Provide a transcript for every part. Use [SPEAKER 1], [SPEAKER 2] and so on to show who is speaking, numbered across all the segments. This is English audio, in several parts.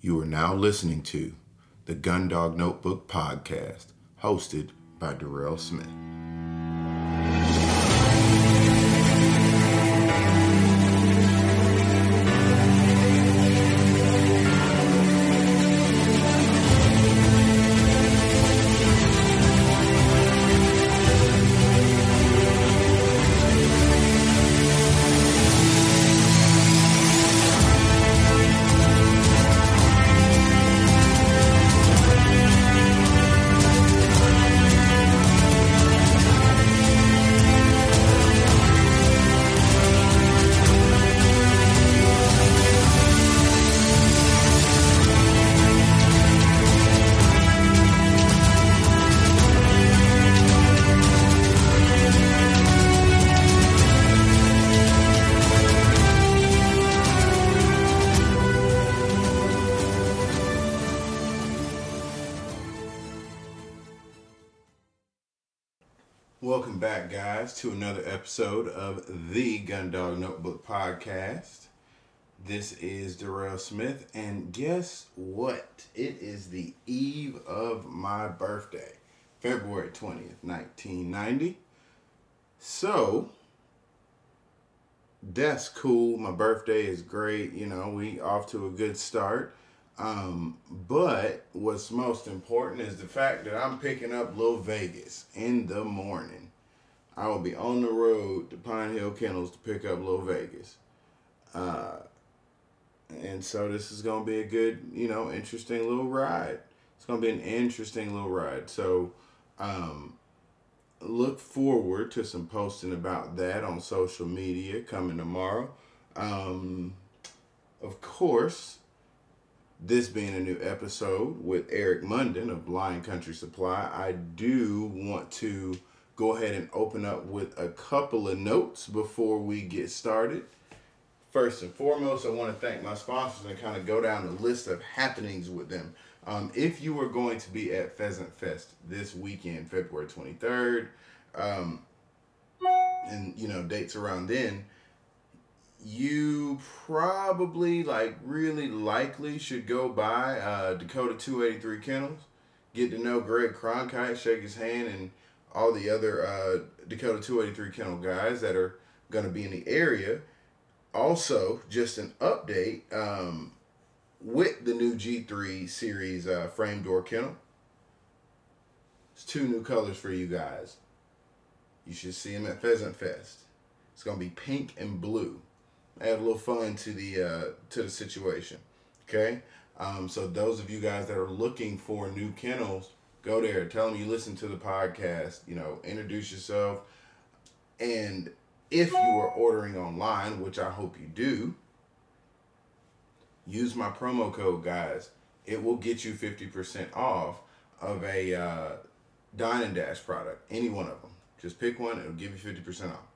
[SPEAKER 1] You are now listening to the Gundog Notebook Podcast, hosted by Darrell Smith. Podcast. This is Darrell Smith, and guess what? It is the eve of my birthday, February 20th, 1990. So, that's cool. My birthday is great. You know, we off to a good start. Um, but what's most important is the fact that I'm picking up Little Vegas in the morning. I will be on the road to Pine Hill Kennels to pick up Little Vegas. Uh, and so this is going to be a good, you know, interesting little ride. It's going to be an interesting little ride. So, um, look forward to some posting about that on social media coming tomorrow. Um, of course, this being a new episode with Eric Munden of Lion Country Supply, I do want to go ahead and open up with a couple of notes before we get started. First and foremost, I want to thank my sponsors and kind of go down the list of happenings with them. Um, if you are going to be at Pheasant Fest this weekend, February 23rd, um, and you know, dates around then, you probably like really likely should go by uh, Dakota 283 Kennels, get to know Greg Cronkite, shake his hand, and all the other uh, Dakota 283 Kennel guys that are going to be in the area. Also, just an update um, with the new G3 series uh, frame door kennel. It's two new colors for you guys. You should see them at Pheasant Fest. It's to be pink and blue add a little fun to the uh, to the situation. Okay, um, so those of you guys that are looking for new kennels, go there. Tell them you listen to the podcast. You know, introduce yourself, and if you are ordering online, which I hope you do, use my promo code, guys. It will get you fifty percent off of a uh, Dine and Dash product, any one of them. Just pick one; it'll give you fifty percent off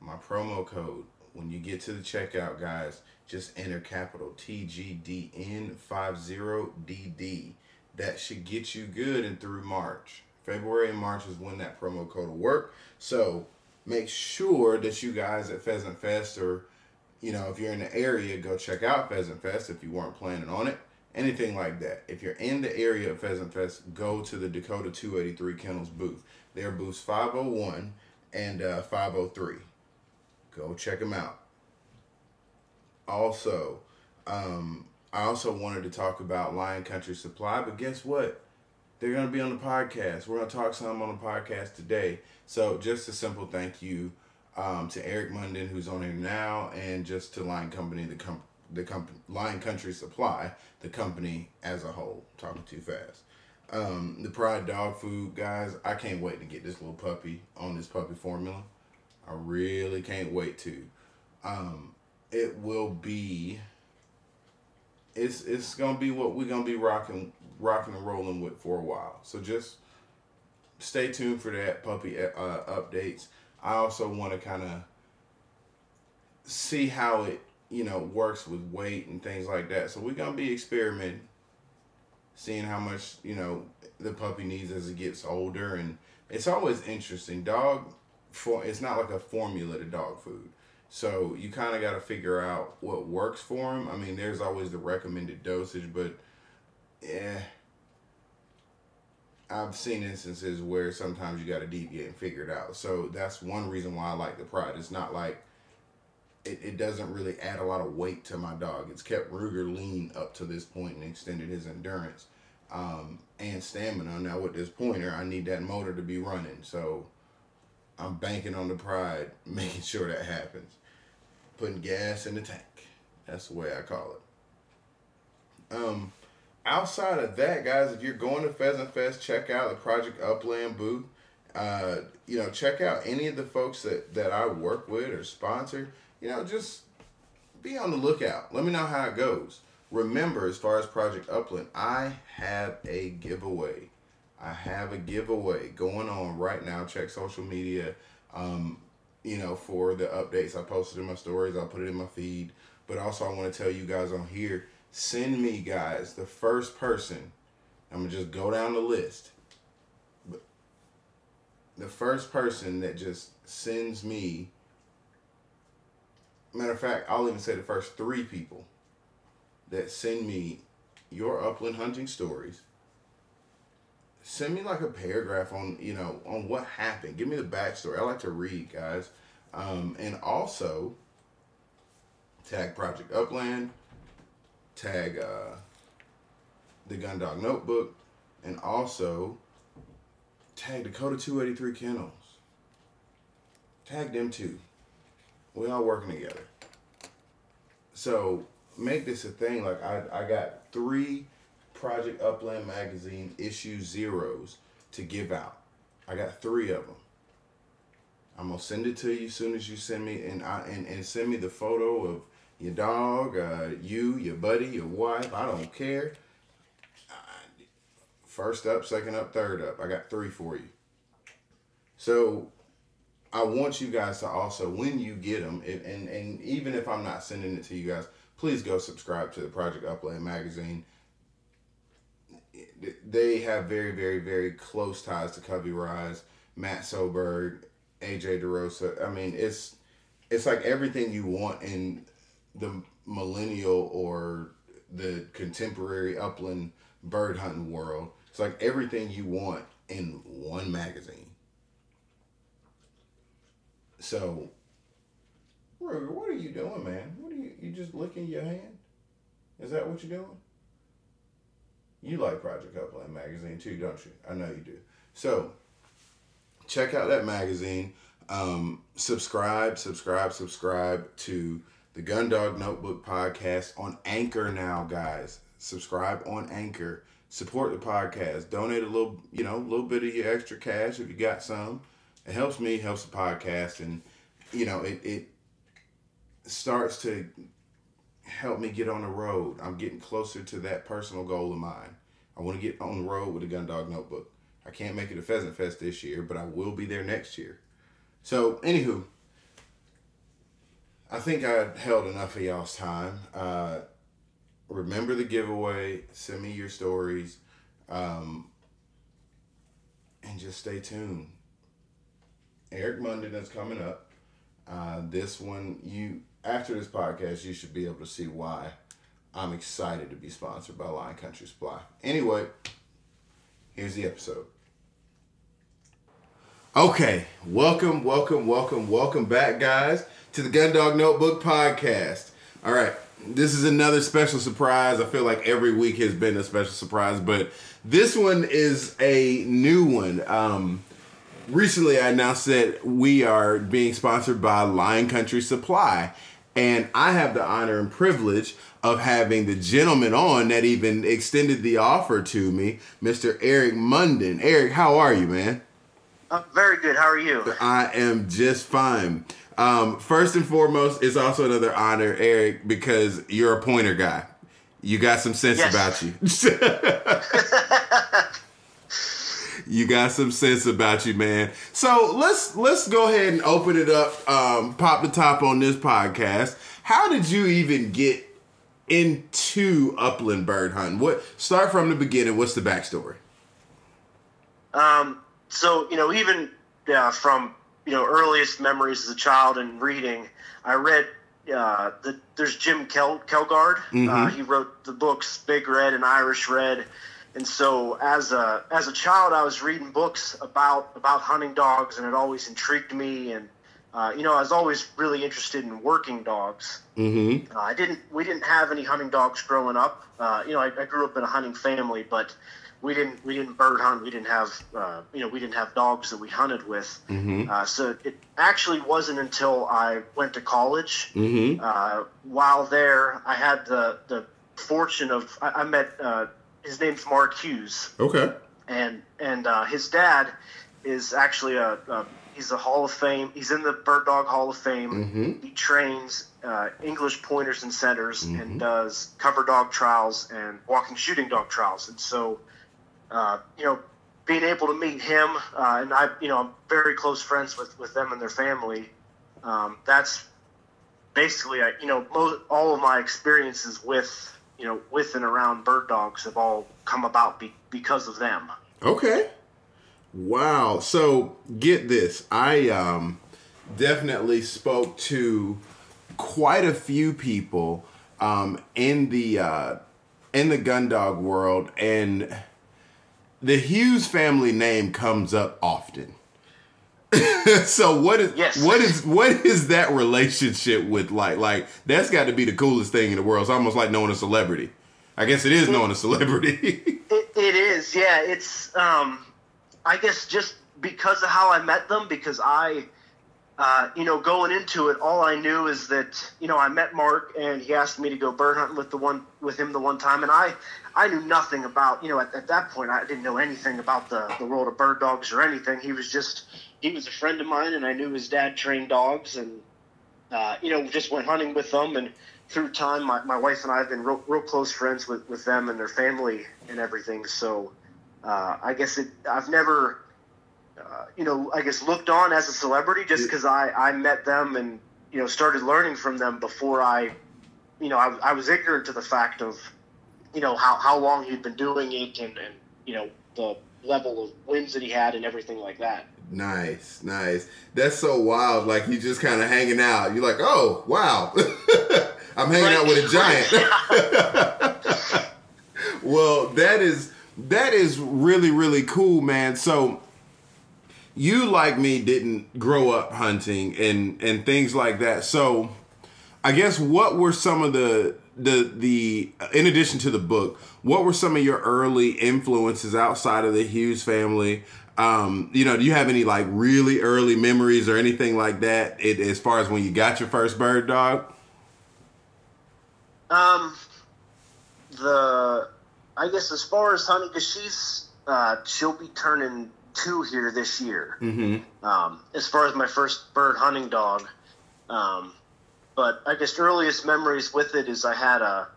[SPEAKER 1] my promo code when you get to the checkout, guys, just enter capital TGDN50DD. That should get you good and through March. February and March is when that promo code will work. So make sure that you guys at Pheasant Fest or, you know, if you're in the area, go check out Pheasant Fest if you weren't planning on it. Anything like that. If you're in the area of Pheasant Fest, go to the Dakota 283 Kennels booth. Their booths 501 and uh, 503 go check them out. Also, um, I also wanted to talk about Lion Country Supply, but guess what? They're going to be on the podcast. We're going to talk some on the podcast today. So, just a simple thank you um, to Eric Munden, who's on here now, and just to Lion Company, the com- the company, Lion Country Supply, the company as a whole. Talking too fast. Um, the Pride Dog Food guys, I can't wait to get this little puppy on this puppy formula. I really can't wait to. Um, it will be. It's it's gonna be what we're gonna be rocking rocking and rolling with for a while. So just stay tuned for that puppy uh, updates. I also want to kind of see how it you know works with weight and things like that. So we're gonna be experimenting, seeing how much you know the puppy needs as it gets older, and it's always interesting. Dog for it's not like a formula to dog food. So you kind of got to figure out what works for them. I mean, there's always the recommended dosage, but yeah, I've seen instances where sometimes you got to deviate and figure it out. So that's one reason why I like the Pride. It's not like it, it doesn't really add a lot of weight to my dog. It's kept Ruger lean up to this point and extended his endurance um, and stamina. Now with this pointer, I need that motor to be running. So I'm banking on the Pride, making sure that happens putting gas in the tank. That's the way I call it. Um, outside of that, guys, if you're going to Pheasant Fest, check out the Project Upland booth. Uh, you know, check out any of the folks that, that I work with or sponsor. You know, just be on the lookout. Let me know how it goes. Remember, as far as Project Upland, I have a giveaway. I have a giveaway going on right now. Check social media. Um, you know, for the updates I posted in my stories. I'll put it in my feed. But also, I want to tell you guys on here send me, guys, the first person. I'm going to just go down the list. But the first person that just sends me, matter of fact, I'll even say the first three people that send me your upland hunting stories send me like a paragraph on you know on what happened. Give me the backstory. I like to read, guys, um, and also tag Project Upland, tag uh, the Gundog Notebook, and also tag Dakota Two Eighty Three Kennels. Tag them too. We all working together. So make this a thing. Like I, I got three Project Upland Magazine issue zeros to give out. I got three of them. I'm gonna send it to you as soon as you send me and I and, and send me the photo of your dog, uh, you, your buddy, your wife. I don't care. First up, second up, third up. I got three for you. So I want you guys to also, when you get them, and, and even if I'm not sending it to you guys, please go subscribe to the Project Upland magazine they have very, very, very close ties to Covey Rise, Matt Soberg, AJ DeRosa. I mean, it's it's like everything you want in the millennial or the contemporary upland bird hunting world. It's like everything you want in one magazine. So, Ruger, what are you doing, man? What are you? You just licking your hand? Is that what you're doing? You like Project Upland magazine too, don't you? I know you do. So check out that magazine. Um, subscribe, subscribe, subscribe to the Gundog Notebook podcast on Anchor now, guys. Subscribe on Anchor. Support the podcast. Donate a little, you know, a little bit of your extra cash if you got some. It helps me, helps the podcast, and you know, it it starts to help me get on the road. I'm getting closer to that personal goal of mine. I want to get on the road with a Gundog Notebook. I can't make it a Pheasant Fest this year, but I will be there next year. So, anywho, I think I held enough of y'all's time. Uh, remember the giveaway. Send me your stories. Um, and just stay tuned. Eric Munden is coming up. Uh, this one, you after this podcast, you should be able to see why I'm excited to be sponsored by Lion Country Supply. Anyway, here's the episode. Okay, welcome, welcome, welcome, welcome back, guys, to the Gundog Notebook podcast. All right, this is another special surprise. I feel like every week has been a special surprise, but this one is a new one. Um, recently, I announced that we are being sponsored by Lion Country Supply. And I have the honor and privilege of having the gentleman on that even extended the offer to me, Mr. Eric Munden. Eric, how are you, man?
[SPEAKER 2] I'm very good. How are you?
[SPEAKER 1] I am just fine. Um, first and foremost, it's also another honor, Eric, because you're a pointer guy. You got some sense yes. about you. you got some sense about you, man. So let's let's go ahead and open it up. Um, pop the top on this podcast. How did you even get into upland bird hunting? What start from the beginning? What's the backstory?
[SPEAKER 2] Um. So you know, even uh, from you know earliest memories as a child and reading, I read uh, the, there's Jim Kel, Kjelgaard.
[SPEAKER 1] Mhm.
[SPEAKER 2] Uh, he wrote the books Big Red and Irish Red. And so, as a as a child, I was reading books about about hunting dogs, and it always intrigued me. And uh, you know, I was always really interested in working dogs.
[SPEAKER 1] Mm-hmm.
[SPEAKER 2] Uh, I didn't. We didn't have any hunting dogs growing up. Uh, you know, I, I grew up in a hunting family, but we didn't. We didn't bird hunt. We didn't have. Uh, you know, we didn't have dogs that we hunted with.
[SPEAKER 1] Mm-hmm.
[SPEAKER 2] Uh, so it actually wasn't until I went to college.
[SPEAKER 1] Mm-hmm.
[SPEAKER 2] Uh, while there, I had the the fortune of I, I met. Uh, his name's Mark Hughes
[SPEAKER 1] Okay.
[SPEAKER 2] and and uh, his dad is actually a, a he's a Hall of Fame. He's in the Bird Dog Hall of Fame.
[SPEAKER 1] Mm-hmm.
[SPEAKER 2] He trains uh, English pointers and setters
[SPEAKER 1] Mhm.
[SPEAKER 2] and does cover dog trials and walking shooting dog trials. And so, uh, you know, being able to meet him uh, and I, you know, I'm very close friends with with them and their family. Um, that's basically, I, you know, mo- all of my experiences with you know with and around bird dogs have all come about be- because of them.
[SPEAKER 1] Okay. Wow. So get this. I um definitely spoke to quite a few people um in the uh in the gun dog world and the Hughes family name comes up often. so what is
[SPEAKER 2] Yes.
[SPEAKER 1] what is what is that relationship with like like that's got to be the coolest thing in the world. It's almost like knowing a celebrity. I guess it is knowing a celebrity.
[SPEAKER 2] It, it is, yeah. It's, um, I guess, just because of how I met them, because I, uh, you know, going into it, all I knew is that, you know, I met Mark and he asked me to go bird hunting with the one with him the one time, and I, I knew nothing about, you know, at, at that point, I didn't know anything about the the world of bird dogs or anything. He was just, he was a friend of mine, and I knew his dad trained dogs, and uh, you know, just went hunting with them and through time, my, my wife and I have been real, real close friends with, with them and their family and everything. So uh, I guess it, I've never, uh, you know, I guess looked on as a celebrity just because I, I met them and, you know, started learning from them before I, you know, I, I was ignorant to the fact of, you know, how, how long he'd been doing it and, and, you know, the level of wins that he had and everything like that.
[SPEAKER 1] Nice, nice. That's so wild. Like you just kind of hanging out. You're like, oh wow, I'm hanging out with a giant. well, that is that is really really cool, man. So you like me didn't grow up hunting and and things like that. So I guess what were some of the the the in addition to the book, what were some of your early influences outside of the Hughes family? Um, you know, do you have any like really early memories or anything like that? It, as far as when you got your first bird dog?
[SPEAKER 2] Um, the I guess as far as honey, because she's uh, she'll be turning two here this year.
[SPEAKER 1] Mm-hmm.
[SPEAKER 2] Um, as far as my first bird hunting dog, um, but I guess earliest memories with it is I had a.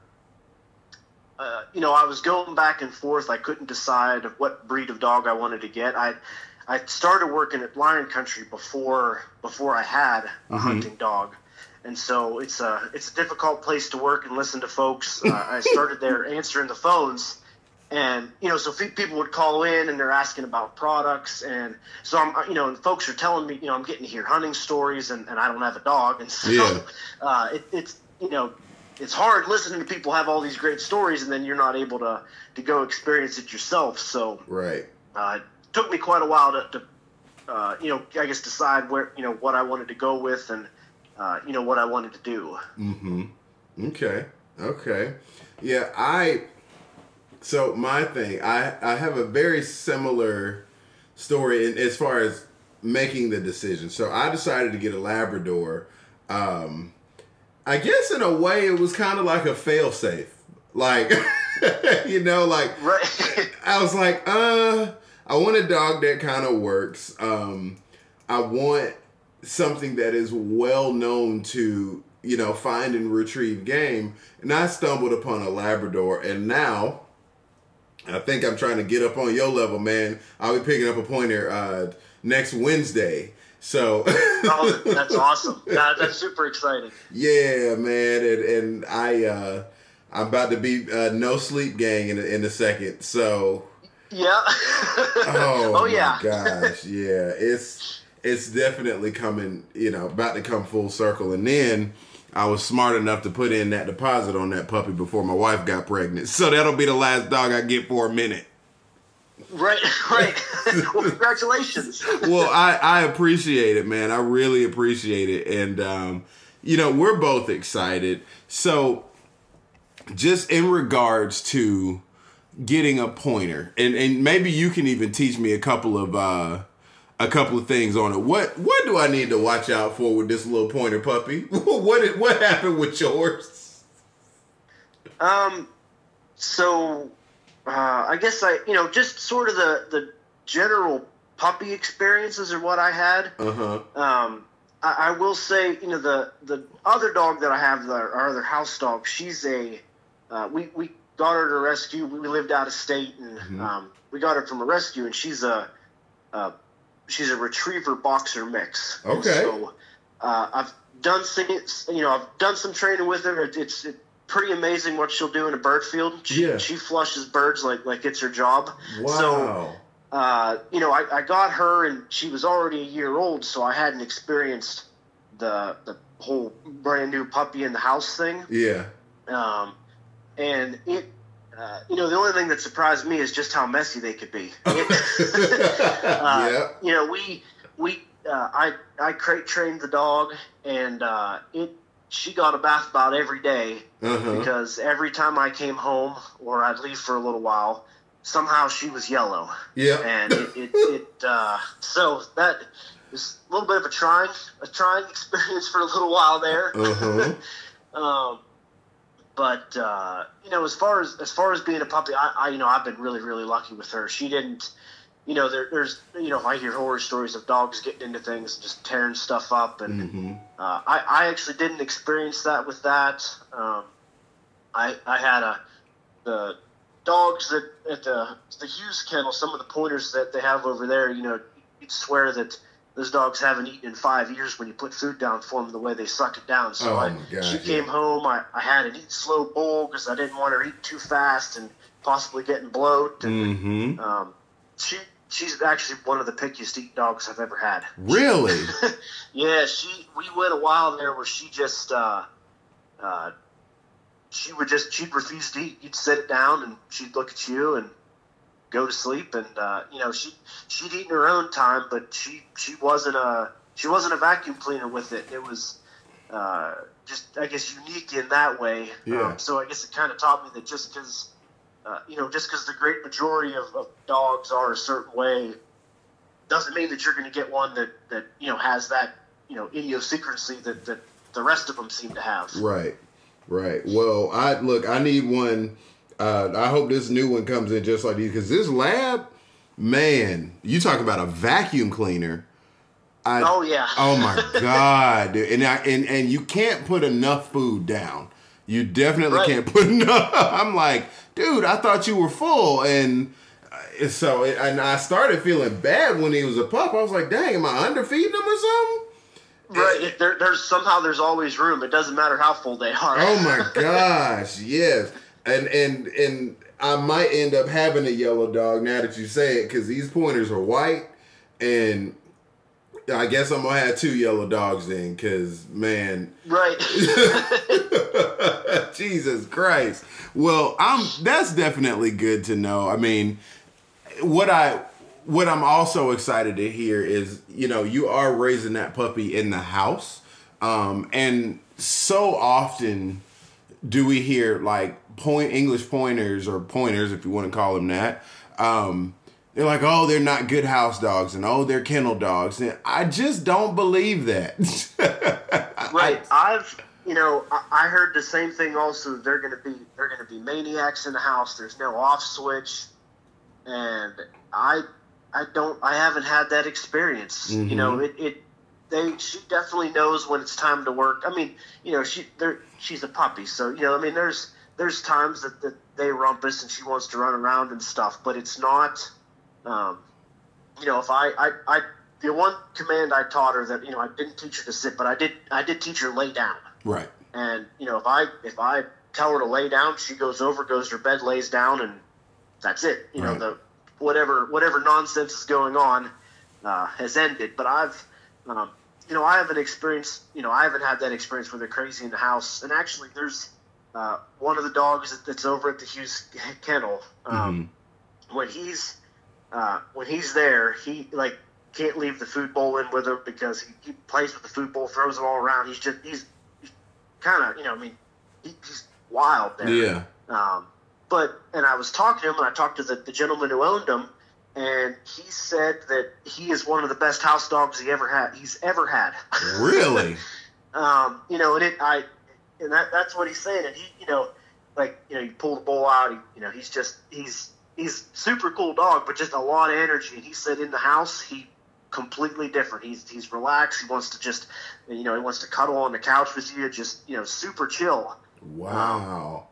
[SPEAKER 2] Uh, you know, I was going back and forth. I couldn't decide what breed of dog I wanted to get. I, I started working at Lion Country before before I had a
[SPEAKER 1] Mhm.
[SPEAKER 2] hunting dog, and so it's a it's a difficult place to work and listen to folks. Uh, I started there answering the phones, and you know, so people would call in and they're asking about products, and so I'm you know, and folks are telling me you know I'm getting to hear hunting stories, and, and I don't have a dog, and so
[SPEAKER 1] Yeah.
[SPEAKER 2] uh, it, it's you know. It's hard listening to people have all these great stories, and then you're not able to, to go experience it yourself. So
[SPEAKER 1] Right.
[SPEAKER 2] uh, it took me quite a while to, to uh, you know, I guess decide where, you know, what I wanted to go with and, uh, you know, what I wanted to do.
[SPEAKER 1] Mm-hmm. Okay. Okay. Yeah, I so my thing, I I have a very similar story in as far as making the decision. So I decided to get a Labrador. Um I guess in a way it was kind of like a fail safe. Like you know, like
[SPEAKER 2] Right.
[SPEAKER 1] I was like, uh, I want a dog that kind of works. Um, I want something that is well known to, you know, find and retrieve game. And I stumbled upon a Labrador, and now I think I'm trying to get up on your level, man. I'll be picking up a pointer uh, next Wednesday. So
[SPEAKER 2] oh, that's awesome. That, that's super exciting.
[SPEAKER 1] yeah, man, and, and I uh, I'm about to be uh, no sleep gang in a, in a second. So
[SPEAKER 2] Yeah.
[SPEAKER 1] oh,
[SPEAKER 2] oh yeah.
[SPEAKER 1] gosh, yeah, it's it's definitely coming, you know, about to come full circle. And then I was smart enough to put in that deposit on that puppy before my wife got pregnant. So that'll be the last dog I get for a minute.
[SPEAKER 2] Right, right. well, congratulations.
[SPEAKER 1] well, I, I appreciate it, man. I really appreciate it. And, um, you know, we're both excited. So, just in regards to getting a pointer, and, and maybe you can even teach me a couple of, uh, a couple of things on it. What what do I need to watch out for with this little pointer puppy? what did, what happened with yours?
[SPEAKER 2] Um, so uh, I guess I you know just sort of the the general puppy experiences are what I had.
[SPEAKER 1] Uh huh.
[SPEAKER 2] Um, I, I, will say you know the the other dog that I have, the, our other house dog, she's a uh, we we got her to rescue. We lived out of state and mm-hmm. um, we got her from a rescue, and she's a, a she's a retriever boxer mix.
[SPEAKER 1] Okay.
[SPEAKER 2] So uh, I've done some, you know, I've done some training with her. It's, it's pretty amazing what she'll do in a bird field. She,
[SPEAKER 1] yeah.
[SPEAKER 2] she flushes birds like like it's her job.
[SPEAKER 1] Wow.
[SPEAKER 2] So, uh, you know, I, I got her and she was already a year old, so I hadn't experienced the the whole brand new puppy in the house thing.
[SPEAKER 1] Yeah.
[SPEAKER 2] Um, and it uh, you know, the only thing that surprised me is just how messy they could be. It, uh, yeah. You know, we we uh, I I crate trained the dog, and uh, it she got a bath about every day uh-huh. because every time I came home or I'd leave for a little while, somehow she was yellow.
[SPEAKER 1] Yeah.
[SPEAKER 2] And it it, it uh, so that was a little bit of a trying a trying experience for a little while there.
[SPEAKER 1] Uh-huh.
[SPEAKER 2] um, but uh, you know, as far as as far as being a puppy, I, I, you know I've been really really lucky with her. She didn't, you know, there, there's you know I hear horror stories of dogs getting into things and just tearing stuff up, and
[SPEAKER 1] mm-hmm.
[SPEAKER 2] uh, I I actually didn't experience that with that. Um, I I had a the dogs that at the the Hughes kennel, some of the pointers that they have over there, you know, you'd swear that those dogs haven't eaten in five years when you put food down for them the way they suck it down. So
[SPEAKER 1] oh
[SPEAKER 2] I,
[SPEAKER 1] God,
[SPEAKER 2] she
[SPEAKER 1] yeah.
[SPEAKER 2] came home. I, I had an eat slow bowl because I didn't want her eat too fast and possibly getting bloat. And,
[SPEAKER 1] mm-hmm.
[SPEAKER 2] um, she she's actually one of the pickiest eating dogs I've ever had.
[SPEAKER 1] Really?
[SPEAKER 2] yeah. She we went a while there where she just uh, uh, she would just she'd refuse to eat. You'd sit it down and she'd look at you and go to sleep, and uh, you know she she'd eat in her own time, but she she wasn't a she wasn't a vacuum cleaner with it. It was uh, just I guess unique in that way.
[SPEAKER 1] Yeah.
[SPEAKER 2] Um, so I guess it kind of taught me that just because uh, you know just because the great majority of, of dogs are a certain way doesn't mean that you're going to get one that that you know has that you know idiosyncrasy that that the rest of them seem to have.
[SPEAKER 1] Right. Right. Well, I look. I need one uh, I hope this new one comes in just like these because this lab, man, you talk about a vacuum cleaner.
[SPEAKER 2] I, oh yeah.
[SPEAKER 1] oh my god, dude. and I, and and you can't put enough food down. You definitely right. can't put enough. I'm like, dude, I thought you were full, and uh, so and I started feeling bad when he was a pup. I was like, dang, am I underfeeding him or something?
[SPEAKER 2] Right. There, there's somehow there's always room. It doesn't matter how full they are.
[SPEAKER 1] Oh my gosh, yes and and and I might end up having a yellow dog now that you say it because these pointers are white, and I guess I'm gonna have two yellow dogs then because man,
[SPEAKER 2] right?
[SPEAKER 1] Jesus Christ. Well, I'm that's definitely good to know. I mean, what I what I'm also excited to hear is you know you are raising that puppy in the house, um, and so often do we hear like point English pointers or pointers, if you want to call them that. Um, they're like, oh, they're not good house dogs, and oh, they're kennel dogs, and I just don't believe that.
[SPEAKER 2] right. I've you know I heard the same thing. Also, they're gonna be they're gonna be maniacs in the house. There's no off switch, and I I don't I haven't had that experience. Mm-hmm. You know, mm-hmm. it, it they she definitely knows when it's time to work. I mean, you know, she they she's a puppy, so you know, I mean, there's there's times that, that they rumpus and she wants to run around and stuff, but it's not, um, you know, if I, I, I, the one command I taught her that, you know, I didn't teach her to sit, but I did, I did teach her lay down.
[SPEAKER 1] Right.
[SPEAKER 2] And, you know, if I, if I tell her to lay down, she goes over, goes to her bed, lays down, and that's it. You right. know, the, whatever, whatever nonsense is going on, uh, has ended. But I've, Um, you know, I haven't experienced, you know, I haven't had that experience where they're crazy in the house. And actually, there's uh, one of the dogs that's over at the Hughes kennel. Um, mm-hmm. When he's uh, when he's there, he like can't leave the food bowl in with him because he, he plays with the food bowl, throws it all around. He's just he's, he's kind of you know, I mean, he, he's wild there.
[SPEAKER 1] Yeah.
[SPEAKER 2] Um, but and I was talking to him, and I talked to the, the gentleman who owned him, and he said that he is one of the best house dogs he ever had. He's ever had.
[SPEAKER 1] Really?
[SPEAKER 2] um, you know, and it I and that that's what he's saying. And he, you know, like you know, you pull the bowl out. He, you know, he's just he's he's super cool dog, but just a lot of energy. And he said in the house he completely different. He's he's relaxed. He wants to just you know he wants to cuddle on the couch with you. Just you know, super chill.
[SPEAKER 1] Wow.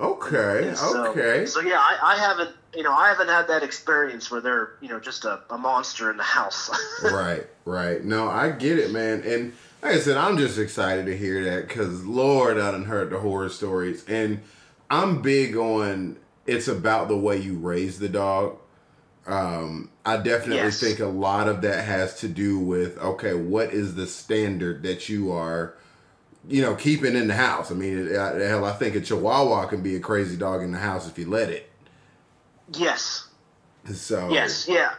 [SPEAKER 1] Okay. So, okay.
[SPEAKER 2] So yeah, I, I haven't you know I haven't had that experience where they're you know just a, a monster in the house.
[SPEAKER 1] right. Right. No, I get it, man. And like I said, I'm just excited to hear that because Lord, I done heard the horror stories, and I'm big on it's about the way you raise the dog. Um, I definitely yes. think a lot of that has to do with okay, what is the standard that you are you know, keeping in the house. I mean, hell, I think a Chihuahua can be a crazy dog in the house if you let it.
[SPEAKER 2] Yes.
[SPEAKER 1] So.
[SPEAKER 2] Yes. Yeah.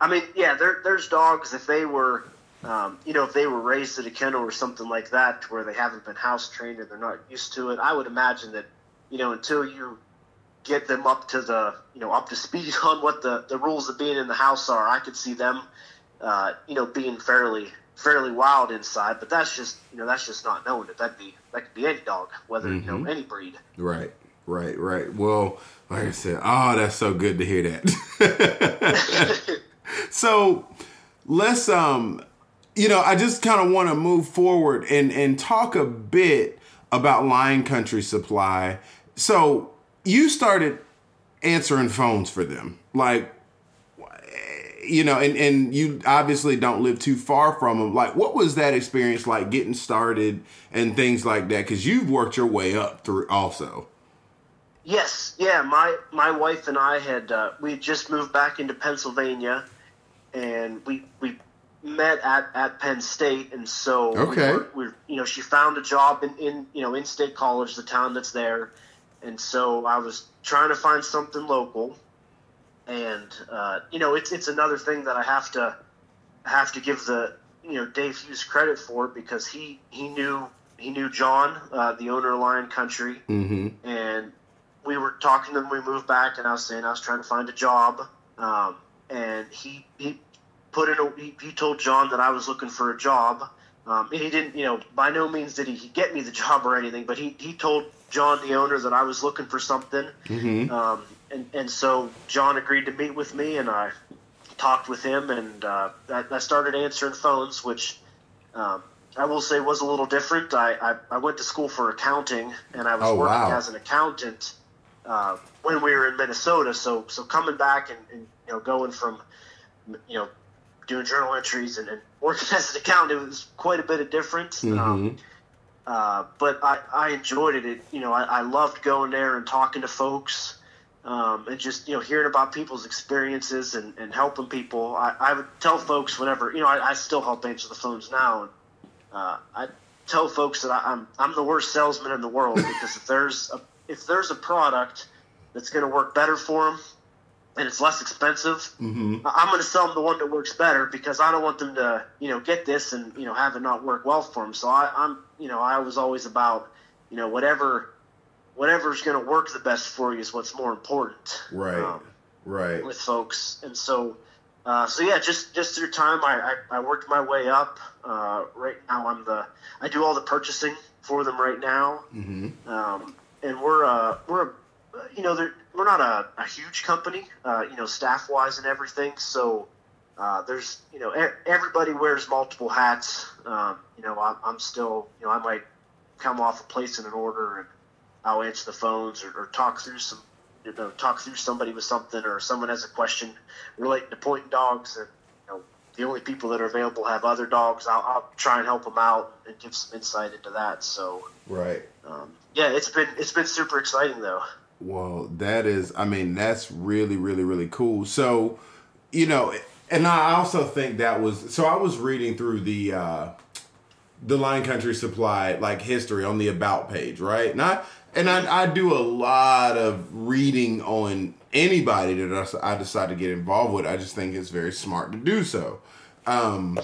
[SPEAKER 2] I mean, yeah. There, there's dogs if they were, um, you know, if they were raised at a kennel or something like that, where they haven't been house trained or they're not used to it. I would imagine that, you know, until you get them up to the, you know, up to speed on what the the rules of being in the house are, I could see them, uh, you know, being fairly fairly wild inside, but that's just you know that's just not knowing it. That'd be that could be any dog, whether mm-hmm. you know mm-hmm. any breed.
[SPEAKER 1] Right, right, right. Well, like I said, oh, that's so good to hear that. so let's um, you know, I just kind of want to move forward and and talk a bit about Lion Country Supply. So you started answering phones for them, like you know, and, and you obviously don't live too far from them. Like, what was that experience like getting started and things like that? Because you've worked your way up through also.
[SPEAKER 2] Yes, yeah. My my wife and I had uh, we just moved back into Pennsylvania, and we we met at, at Penn State, and so
[SPEAKER 1] okay,
[SPEAKER 2] we are you know she found a job in, in you know in State College, the town that's there, and so I was trying to find something local and uh, you know it's it's another thing that I have to have to give the you know Dave Hughes credit for because he he knew he knew John, uh, the owner of Lion Country,
[SPEAKER 1] mm-hmm.
[SPEAKER 2] and we were talking him. We moved back, and I was saying I was trying to find a job, um, and he he put in a he, he, told John that I was looking for a job. Um, he didn't, you know, by no means did he, he get me the job or anything, but he, he told John, the owner, that I was looking for something.
[SPEAKER 1] Mm-hmm.
[SPEAKER 2] Um, and, and so John agreed to meet with me, and I talked with him, and uh, I, I, started answering phones, which um, I will say was a little different. I, I, I, went to school for accounting, and I was
[SPEAKER 1] oh,
[SPEAKER 2] working
[SPEAKER 1] wow.
[SPEAKER 2] as an accountant uh, when we were in Minnesota. So so coming back and, and, you know going from you know doing journal entries and, and, working as an accountant, it was quite a bit of difference.
[SPEAKER 1] Mm-hmm. Um,
[SPEAKER 2] uh, but I, I enjoyed it. it you know, I, I loved going there and talking to folks um, and just you know hearing about people's experiences and, and helping people. I, I would tell folks whenever you know I, I still help answer the phones now, and uh, I tell folks that I, am I'm, I'm the worst salesman in the world because if there's a if there's a product that's going to work better for them and it's less expensive,
[SPEAKER 1] mm-hmm.
[SPEAKER 2] I'm going to sell them the one that works better because I don't want them to you know get this and you know have it not work well for them. So I, I'm you know I was always about you know whatever whatever's going to work the best for you is what's more important.
[SPEAKER 1] Right. Um, right.
[SPEAKER 2] With folks, and so, uh, so yeah, just just through time, I, I, I worked my way up. Uh, right now, I'm the I do all the purchasing for them right now,
[SPEAKER 1] mm-hmm.
[SPEAKER 2] um, and we're uh, we're you know we're not a, a huge company, uh, you know, staff wise and everything. So uh, there's you know everybody wears multiple hats. Um, you know, I'm, I'm still you know I might come off a place in an order and I'll answer the phones or, or talk through some, you know, talk through somebody with something or someone has a question relating to pointing dogs and you know the only people that are available have other dogs. I'll, I'll try and help them out and give some insight into that. So
[SPEAKER 1] right,
[SPEAKER 2] um, yeah, it's been it's been super exciting though.
[SPEAKER 1] Well, that is, I mean, that's really, really, really cool. So, you know, and I also think that was so. I was reading through the uh, the Lion Country Supply like history on the about page, right? And I and I, I do a lot of reading on anybody that I decide to get involved with. I just think it's very smart to do so. Um,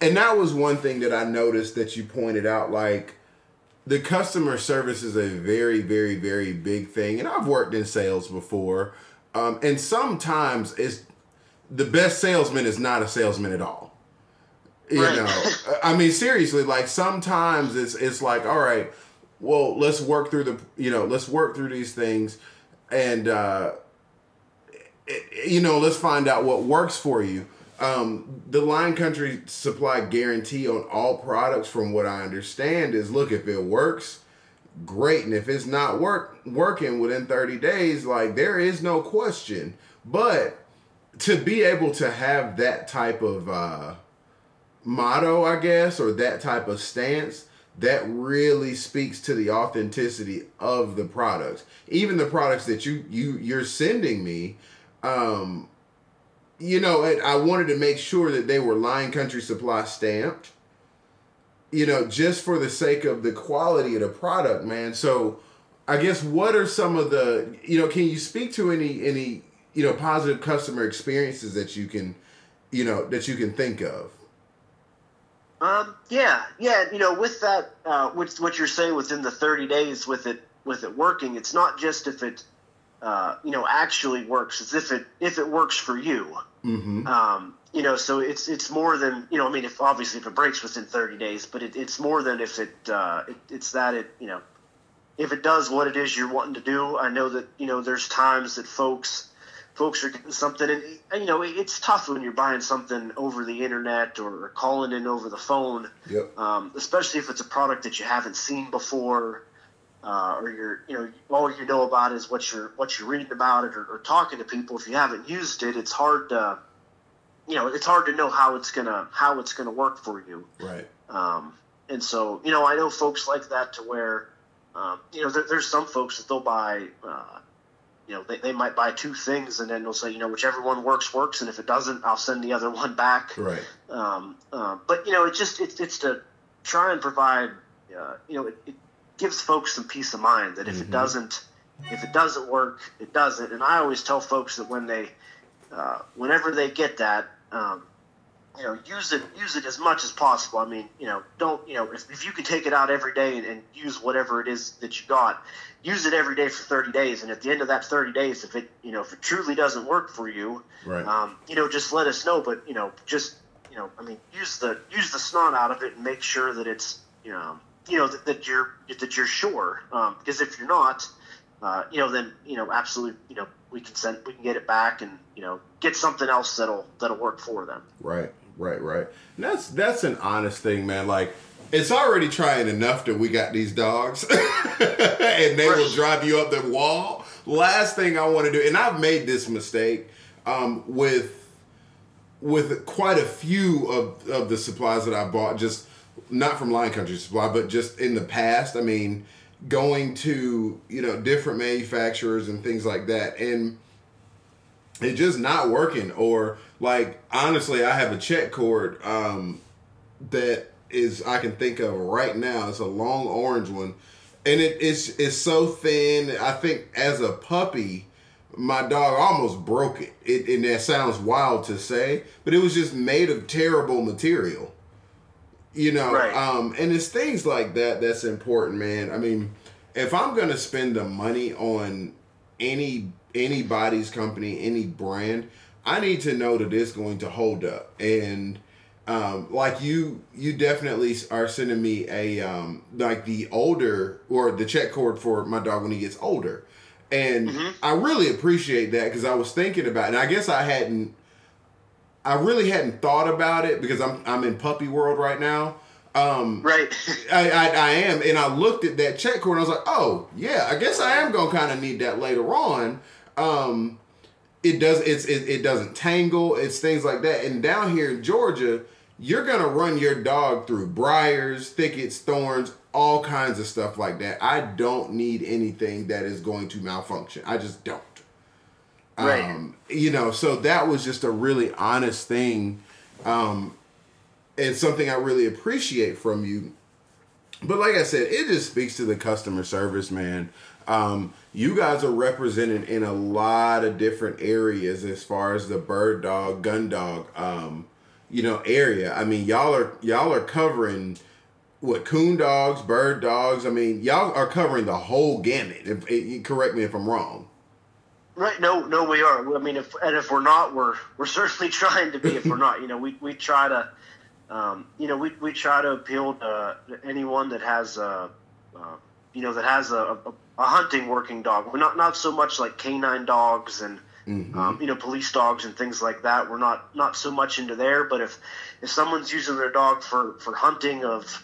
[SPEAKER 1] and that was one thing that I noticed that you pointed out, like the customer service is a very, very, very big thing. And I've worked in sales before. Um, and sometimes it's the best salesman is not a salesman at all. You right. know, I mean, seriously, like sometimes it's it's like, all right, well, let's work through the, you know, let's work through these things, and uh, it, you know, let's find out what works for you. Um, the Lion Country supply guarantee on all products, from what I understand, is look if it works, great, and if it's not work working within thirty days, like there is no question. But to be able to have that type of uh, motto, I guess, or that type of stance, that really speaks to the authenticity of the products. Even the products that you you you're sending me, um, you know, I wanted to make sure that they were Lion Country Supply stamped. You know, just for the sake of the quality of the product, man. So, I guess what are some of the you know? Can you speak to any any you know positive customer experiences that you can you know that you can think of?
[SPEAKER 2] Um, yeah, yeah. You know, with that, uh, with what you're saying within the 30 days with it with it working, it's not just if it, uh, you know, actually works. It's if it if it works for you. Mm-hmm. Um, you know, so it's it's more than you know. I mean, if obviously if it breaks within 30 days, but it, it's more than if it, uh, it it's that it you know, if it does what it is you're wanting to do. I know that you know there's times that folks folks are getting something, and, you know it's tough when you're buying something over the internet or, calling in over the phone,
[SPEAKER 1] yep.
[SPEAKER 2] um, especially if it's a product that you haven't seen before, uh, or you're you know all you know about is what you're what you're reading about it or, or, talking to people. If you haven't used it, it's hard to you know it's hard to know how it's gonna how it's gonna work for you.
[SPEAKER 1] Right.
[SPEAKER 2] Um, and so you know I know folks like that to where um, you know there, there's some folks that they'll buy. Uh, you know, they, they might buy two things and then they'll say, you know, whichever one works, works. And if it doesn't, I'll send the other one back.
[SPEAKER 1] Right.
[SPEAKER 2] Um, uh, but, you know, it just, it's, it's to try and provide, uh, you know, it, it, gives folks some peace of mind that if mm-hmm. it doesn't, if it doesn't work, it doesn't. And I always tell folks that when they, uh, whenever they get that, um, you know, use it use it as much as possible. I mean, you know, don't you know if, if you can take it out every day and, and, use whatever it is that you got, use it every day for 30 days. And at the end of that 30 days, if it you know if it truly doesn't work for you,
[SPEAKER 1] right.
[SPEAKER 2] um, you know, just let us know. But you know, just you know, I mean, use the use the snot out of it and make sure that it's you know you know that, that you're that you're sure. Um, because if you're not, uh, you know, then you know, absolutely, you know, we can send we can get it back and you know get something else that'll that'll work for them.
[SPEAKER 1] Right right, right. And that's that's an honest thing, man. Like it's already trying enough that we got these dogs, and they will drive you up the wall. Last thing I want to do, and I've made this mistake um, with with quite a few of, of the supplies that I bought, just not from Lion Country Supply, but just in the past. I mean, going to you know different manufacturers and things like that, and it's just not working or like honestly i have a check cord um, that is i can think of right now it's a long orange one and it, it's it's so thin i think as a puppy my dog almost broke it. it and that sounds wild to say but it was just made of terrible material you know right. um and it's things like that that's important man i mean if i'm gonna spend the money on any anybody's company, any brand, I need to know that it's going to hold up. And um, like you, you definitely are sending me a um, like the older or the check cord for my dog when he gets older, and mm-hmm. I really appreciate that because I was thinking about, it, and I guess I hadn't, I really hadn't thought about it because I'm I'm in puppy world right now. Um,
[SPEAKER 2] right.
[SPEAKER 1] I, I, I am, and I looked at that check cord and I was like, oh yeah, I guess I am gonna kind of need that later on um, it does it's it, it doesn't tangle. It's things like that. And down here in Georgia, you're gonna run your dog through briars, thickets, thorns, all kinds of stuff like that. I don't need anything that is going to malfunction. I just don't.
[SPEAKER 2] Right.
[SPEAKER 1] Um, you know, so that was just a really honest thing, um, and something I really appreciate from you. But like I said, it just speaks to the customer service, man. Um, you guys are represented in a lot of different areas as far as the bird dog, gun dog, um, you know, area. I mean, y'all are y'all are covering what coon dogs, bird dogs. I mean, y'all are covering the whole gamut. Correct me if I'm wrong.
[SPEAKER 2] Right? No, no, we are. I mean, if and if we're not, we're we're certainly trying to be. If we're not, you know, we we try to, um, you know, we we try to appeal to anyone that has a, uh, you know, that has a, a, a hunting working dog. We're not not so much like canine dogs and. Mm-hmm. Um, you know, police dogs and things like that. We're not not so much into there, but if if someone's using their dog for for hunting of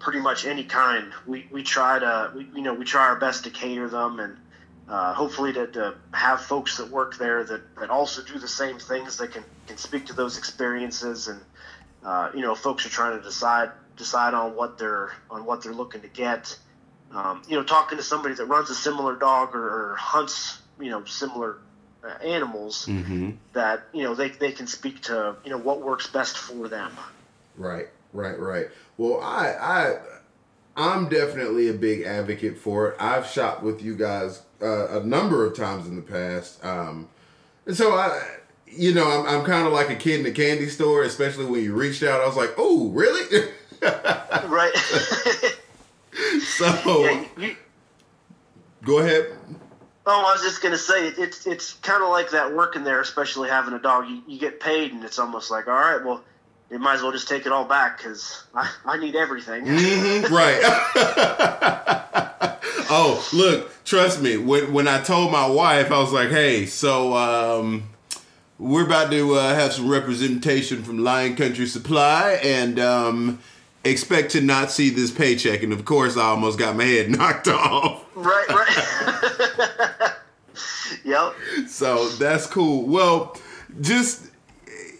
[SPEAKER 2] pretty much any kind, we, we try to we, you know we try our best to cater them and uh, hopefully to, to, have folks that work there that, that also do the same things that can, can speak to those experiences and uh, you know folks are trying to decide decide on what they're on what they're looking to get. Um, you know talking to somebody that runs a similar dog or, or hunts you know similar uh, animals mm-hmm. that you know they, they can speak to you know what works best for them.
[SPEAKER 1] Right right right. Well i i i'm definitely a big advocate for it i've shopped with you guys uh, a number of times in the past. Um, and so I, you know, I'm, I'm kind of like a kid in a candy store, especially when you reached out. I was like, oh, really?
[SPEAKER 2] right.
[SPEAKER 1] so, yeah, you, go ahead.
[SPEAKER 2] Oh, I was just gonna say it, it's it's kind of like that working there, especially having a dog. You, you get paid, and it's almost like, all right, well, you might as well just take it all back because I, I need everything.
[SPEAKER 1] Mm-hmm, right. oh, look, trust me. When when I told my wife, I was like, "Hey, so um, we're about to uh, have some representation from Lion Country Supply, and um, expect to not see this paycheck." And of course, I almost got my head knocked off.
[SPEAKER 2] Right, right. yep.
[SPEAKER 1] So that's cool. Well, just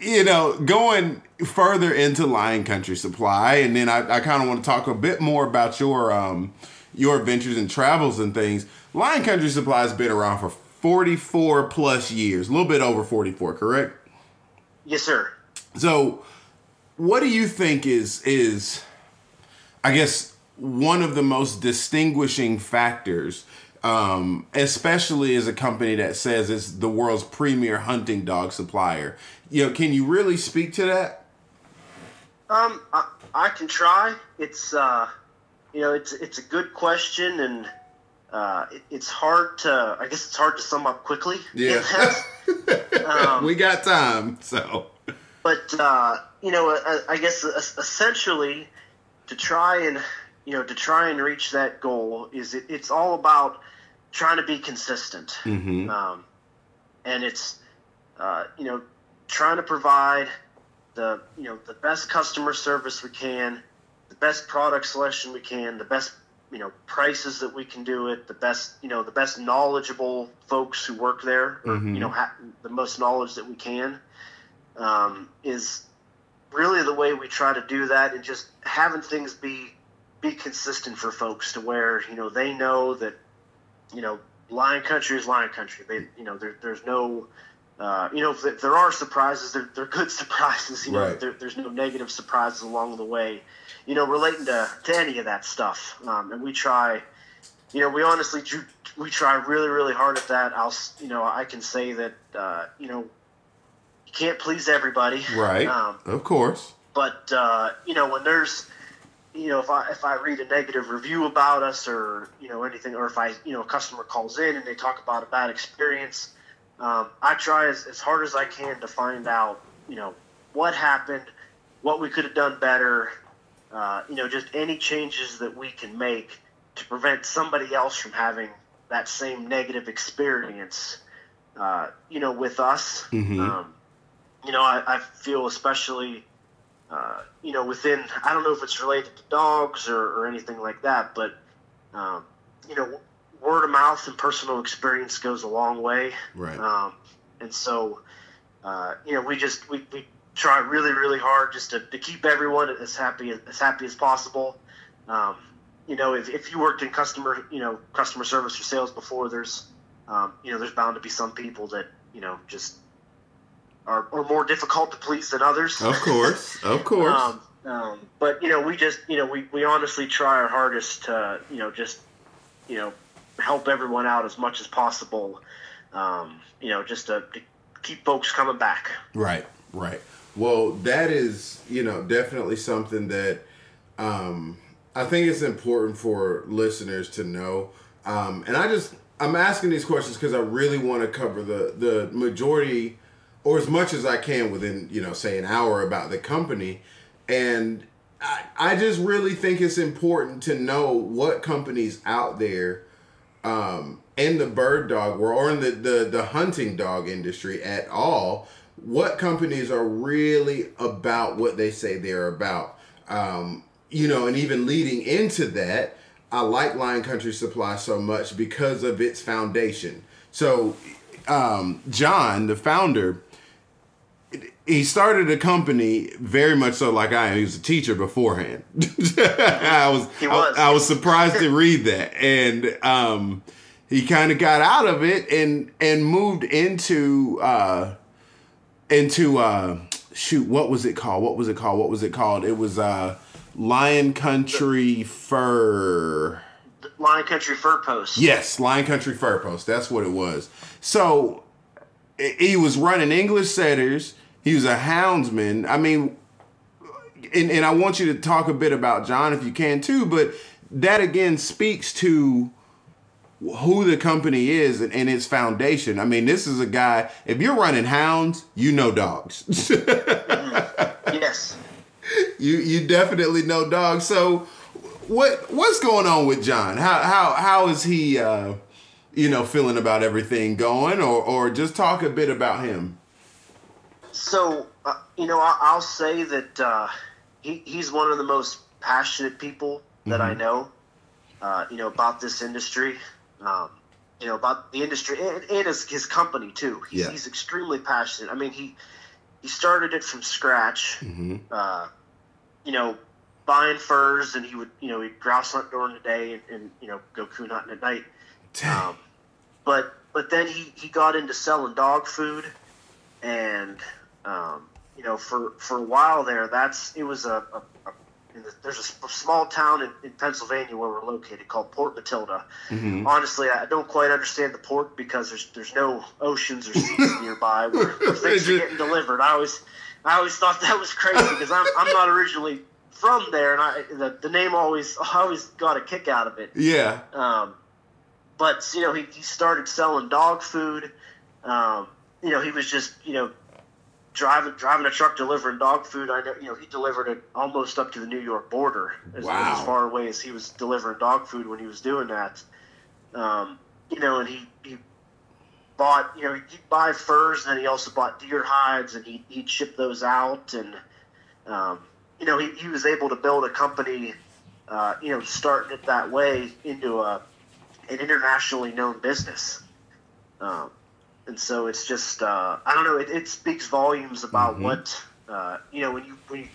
[SPEAKER 1] you know, going further into Lion Country Supply, and then I, I kind of want to talk a bit more about your um, your adventures and travels and things. Lion Country Supply has been around for 44 plus years, a little bit over 44, correct?
[SPEAKER 2] Yes, sir.
[SPEAKER 1] So, what do you think is is I guess one of the most distinguishing factors um, especially as a company that says it's the world's premier hunting dog supplier. You know, can you really speak to that?
[SPEAKER 2] Um, I, I can try. It's uh, you know, it's it's a good question, and uh, it, it's hard to. I guess it's hard to sum up quickly.
[SPEAKER 1] Yeah. um, we got time, so.
[SPEAKER 2] But uh, you know, I, I guess essentially, to try and you know to try and reach that goal is it, it's all about trying to be consistent. Mm-hmm. Um, and it's, uh, you know, trying to provide the, you know, the best customer service we can, the best product selection we can, the best, you know, prices that we can do it, the best, you know, the best knowledgeable folks who work there, mm-hmm. you know, ha- the most knowledge that we can, um, is really the way we try to do that and just having things be be consistent for folks to where you know they know that you know, Lion Country is Lion Country. They, you know, there, there's no, uh, you know, if there are surprises, they're, they're good surprises. You know, right. there, there's no negative surprises along the way. You know, relating to, to any of that stuff. Um, and we try, you know, we honestly do we try really, really hard at that. I'll, you know, I can say that, uh, you know, you can't please everybody.
[SPEAKER 1] Right. Um, of course.
[SPEAKER 2] But uh, you know, when there's you know, if I if I read a negative review about us or you know anything, or if I you know a customer calls in and they talk about a bad experience, um, I try as, as hard as I can to find out you know what happened, what we could have done better, uh, you know, just any changes that we can make to prevent somebody else from having that same negative experience, uh, you know, with us. Mm-hmm. Um, you know, I, I feel especially uh, you know, within, I don't know if it's related to dogs or, or anything like that, but, um, you know, word of mouth and personal experience goes a long way.
[SPEAKER 1] Right.
[SPEAKER 2] Um, and so, uh, you know, we just, we, we try really, really hard just to, to keep everyone as happy, as happy as possible. Um, you know, if, if you worked in customer, you know, customer service or sales before, there's, um, you know, there's bound to be some people that, you know just are, are more difficult to please than others.
[SPEAKER 1] Of course, of course.
[SPEAKER 2] um, um, but you know, we just you know we, we honestly try our hardest to you know just you know help everyone out as much as possible. Um, you know, just to, to keep folks coming back.
[SPEAKER 1] Right, right. Well, that is you know definitely something that um, I think it's important for listeners to know. Um, and I just I'm asking these questions because I really want to cover the the majority or as much as I can within you know say an hour about the company, and I, I just really think it's important to know what companies out there um, in the bird dog world or in the, the the hunting dog industry at all, what companies are really about what they say they're about. Um, you know, and even leading into that, I like Lion Country Supply so much because of its foundation. So, um, John, the founder, he started a company very much so like I am. He was a teacher beforehand. I was,
[SPEAKER 2] He was.
[SPEAKER 1] I, I was surprised to read that, and um, he kind of got out of it and and moved into uh, into uh, shoot. What was it called? What was it called? What was it called? It was uh, Lion Country Fur.
[SPEAKER 2] Lion Country Fur Post.
[SPEAKER 1] Yes, Lion Country Fur Post. That's what it was. So he was running English setters. He was a houndsman. I mean, and, and I want you to talk a bit about John if you can too, but that again speaks to who the company is and, and its foundation. I mean, this is a guy, if you're running hounds, you know dogs.
[SPEAKER 2] Yes.
[SPEAKER 1] you you definitely know dogs. So what what's going on with John? How how how is he uh you know feeling about everything going or or just talk a bit about him?
[SPEAKER 2] So, uh, you know, I, I'll say that uh, he, he's one of the most passionate people that I know, uh, you know, about this industry, um, you know, about the industry and, and his, his company, too. He's,
[SPEAKER 1] Yeah.
[SPEAKER 2] he's extremely passionate. I mean, he, he started it from scratch,
[SPEAKER 1] Mm-hmm.
[SPEAKER 2] uh, you know, buying furs, and he would, you know, he'd grouse hunt during the day and, and you know, go coon hunting at night. Um, but but then he, he got into selling dog food, and um, you know for for a while there, that's it was a, a, a in the, there's a small town in, in Pennsylvania where we're located called Port Matilda.
[SPEAKER 1] Mhm.
[SPEAKER 2] Honestly, I don't quite understand the port because there's there's no oceans or seas nearby where, where things are getting delivered. I always I always thought that was crazy because I'm I'm not originally from there, and I the, the name always I always got a kick out of it.
[SPEAKER 1] Yeah.
[SPEAKER 2] Um, but you know, he, he started selling dog food. Um, you know, he was just you know driving driving a truck delivering dog food. I know you know he delivered it almost up to the New York border as,
[SPEAKER 1] Wow.
[SPEAKER 2] as far away as he was delivering dog food when he was doing that. Um, you know, and he, he bought you know he'd buy furs and then he also bought deer hides and he he'd ship those out and um, you know he, he was able to build a company. Uh, you know, starting it that way into a an internationally known business. Um, and so it's just uh, I don't know. It, it speaks volumes about
[SPEAKER 1] Mhm.
[SPEAKER 2] what uh, you know when you when you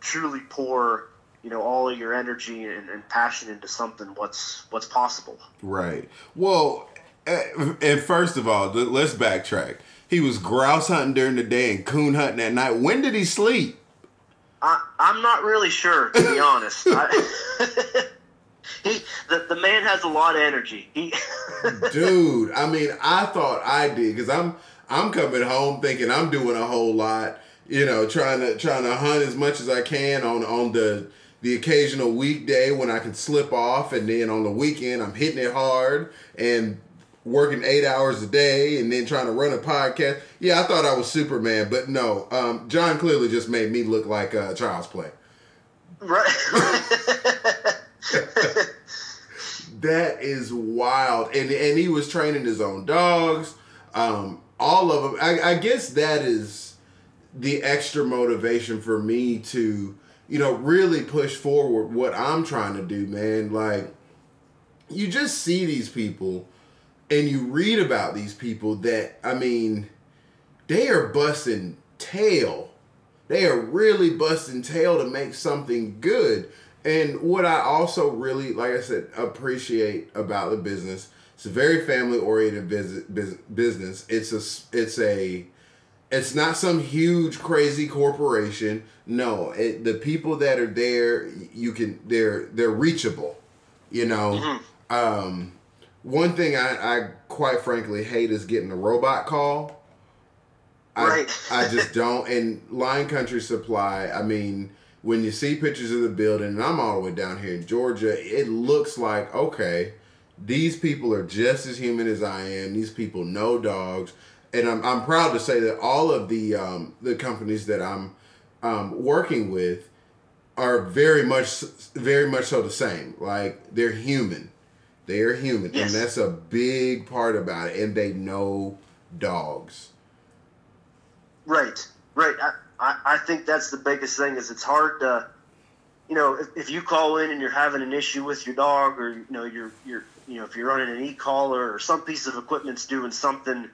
[SPEAKER 2] truly pour you know all of your energy and, and passion into something. What's what's possible?
[SPEAKER 1] Right. Well, eh, and first of all, let's backtrack. He was grouse hunting during the day and coon hunting at night. When did he sleep?
[SPEAKER 2] I, I'm not really sure to be honest. I, he the, the man has a lot of energy. He
[SPEAKER 1] dude i mean i thought i did because i'm i'm coming home thinking i'm doing a whole lot you know trying to trying to hunt as much as i can on on the the occasional weekday when i can slip off and then on the weekend i'm hitting it hard and working eight hours a day and then trying to run a podcast yeah i thought i was superman but no um, john clearly just made me look like uh, child's play
[SPEAKER 2] right.
[SPEAKER 1] That is wild, and and he was training his own dogs, um, all of them. I, I guess that is the extra motivation for me to, you know, really push forward what I'm trying to do, man. Like, you just see these people, and you read about these people that I mean, they are busting tail. They are really busting tail to make something good. And what I also really, like I said, appreciate about the business, It's a very family oriented business. It's a it's a it's not some huge crazy corporation. No, it, the people that are there, you can they're they're reachable. You know, mm-hmm. um, one thing I, I quite frankly hate is getting a robot call.
[SPEAKER 2] Right.
[SPEAKER 1] I, I just don't. And Lion Country Supply, I mean, when you see pictures of the building, and I'm all the way down here in Georgia, it looks like okay, these people are just as human as I am. These people know dogs and I'm, I'm proud to say that all of the um, the companies that I'm um, working with are very much very much so the same. Like they're human, they are human, yes. and that's a big part about it. And they know dogs.
[SPEAKER 2] Right, right. I, I, I think that's the biggest thing. Is it's hard to, you know, if, if you call in and you're having an issue with your dog, or you know, you're you're you know, if you're running an e-collar or some piece of equipment's doing something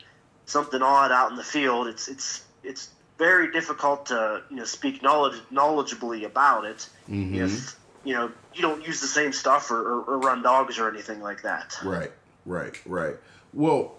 [SPEAKER 2] something odd out in the field, it's it's it's very difficult to you know speak knowledge knowledgeably about it mm-hmm. if you know you don't use the same stuff or, or, or, run dogs or anything like that.
[SPEAKER 1] Right, right, right. Well,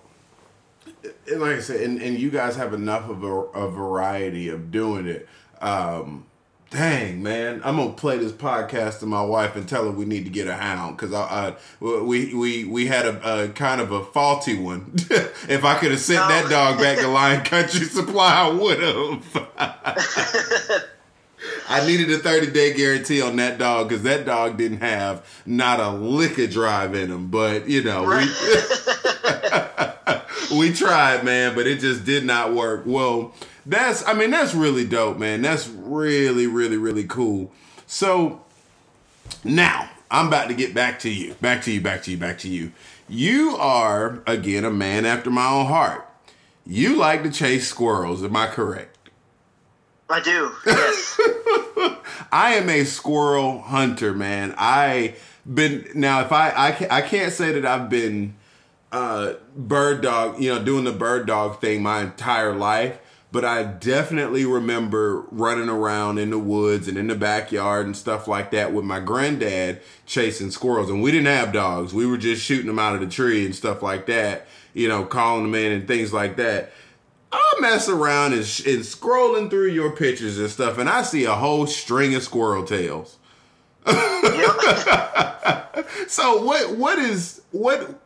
[SPEAKER 1] like I said, and, and you guys have enough of a, a variety of doing it. Um, dang man i'm gonna play this podcast to my wife and tell her we need to get a hound because I, I, we we we had a, a, kind of a faulty one if i could have sent that oh. dog back to lion country supply i would have i needed a 30 day guarantee on that dog because that dog didn't have not a lick of drive in him but you know we, we tried man but it just did not work well that's I mean that's really dope, man. That's really really really cool. So now I'm about to get back to you. Back to you, back to you, back to you. You are again a man after my own heart. You like to chase squirrels, am I correct?
[SPEAKER 2] I do. Yes.
[SPEAKER 1] I am a squirrel hunter, man. I been now if I I can't, I can't say that I've been uh bird dog, you know, doing the bird dog thing my entire life, but I definitely remember running around in the woods and in the backyard and stuff like that with my granddad chasing squirrels. And we didn't have dogs. We were just shooting them out of the tree and stuff like that, you know, calling them in and things like that. I mess around and, sh- and scrolling through your pictures and stuff, and I see a whole string of squirrel tails. so what what is what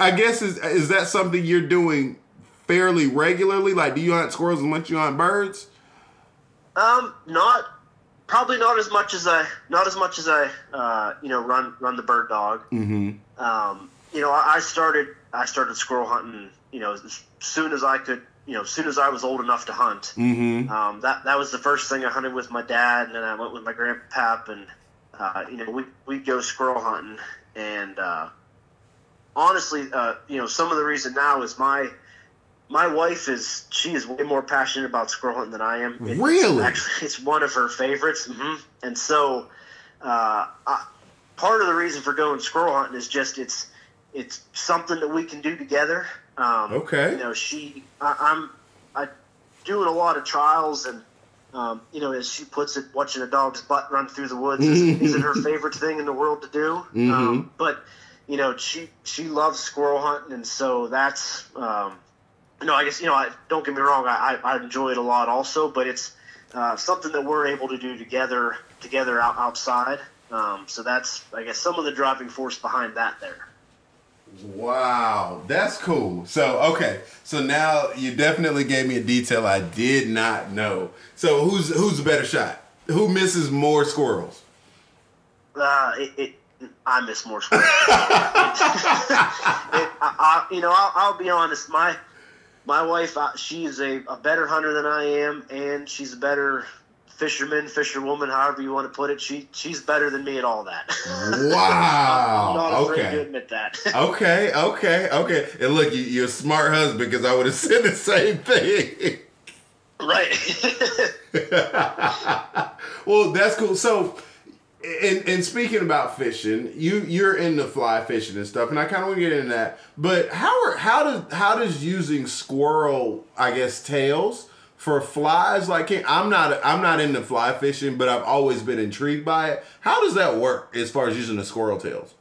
[SPEAKER 1] I guess is is that something you're doing fairly regularly? Like, do you hunt squirrels as much as you hunt birds?
[SPEAKER 2] Um, not probably not as much as I not as much as I uh, you know run run the bird dog.
[SPEAKER 1] Mm-hmm.
[SPEAKER 2] Um, you know, I started I started squirrel hunting. You know, as soon as I could. You know, as soon as I was old enough to hunt,
[SPEAKER 1] mm-hmm.
[SPEAKER 2] um, that that was the first thing I hunted with my dad, and then I went with my grandpap, and uh, you know, we we'd go squirrel hunting, and uh, honestly, uh, you know, some of the reason now is my my wife is she is way more passionate about squirrel hunting than I am.
[SPEAKER 1] It's really,
[SPEAKER 2] actually, it's one of her favorites. Mm-hmm. And so, uh, I, part of the reason for going squirrel hunting is just it's it's something that we can do together. Um,
[SPEAKER 1] okay.
[SPEAKER 2] You know, she I, I'm I doing a lot of trials and. Um, you know, as she puts it, watching a dog's butt run through the woods is, isn't her favorite thing in the world to do.
[SPEAKER 1] Mm-hmm. Um,
[SPEAKER 2] but you know, she she loves squirrel hunting, and so that's um, no, I guess you know. I, don't get me wrong. I, I, I enjoy it a lot also, but it's uh, something that we're able to do together together out, outside. Um, so that's I guess some of the driving force behind that there.
[SPEAKER 1] Wow, that's cool. So okay, so now you definitely gave me a detail I did not know. So who's who's a better shot? Who misses more squirrels?
[SPEAKER 2] Uh, it, it I miss more it, I, I, you know, I'll, I'll be honest. My my wife, uh, she is a, a better hunter than I am, and she's a better fisherman, fisherwoman, however you want to put it. She she's better than me at all that.
[SPEAKER 1] Wow.
[SPEAKER 2] I'm not afraid
[SPEAKER 1] okay.
[SPEAKER 2] to admit that.
[SPEAKER 1] okay, okay, okay. And look, you, are a smart husband because I would have said the same thing.
[SPEAKER 2] right.
[SPEAKER 1] well, that's cool. So and and speaking about fishing, you you're into fly fishing and stuff, and I kind of want to get into that. But how are how does how does using squirrel, I guess, tails for flies? Like I'm not I'm not into fly fishing, but I've always been intrigued by it. How does that work as far as using the squirrel tails?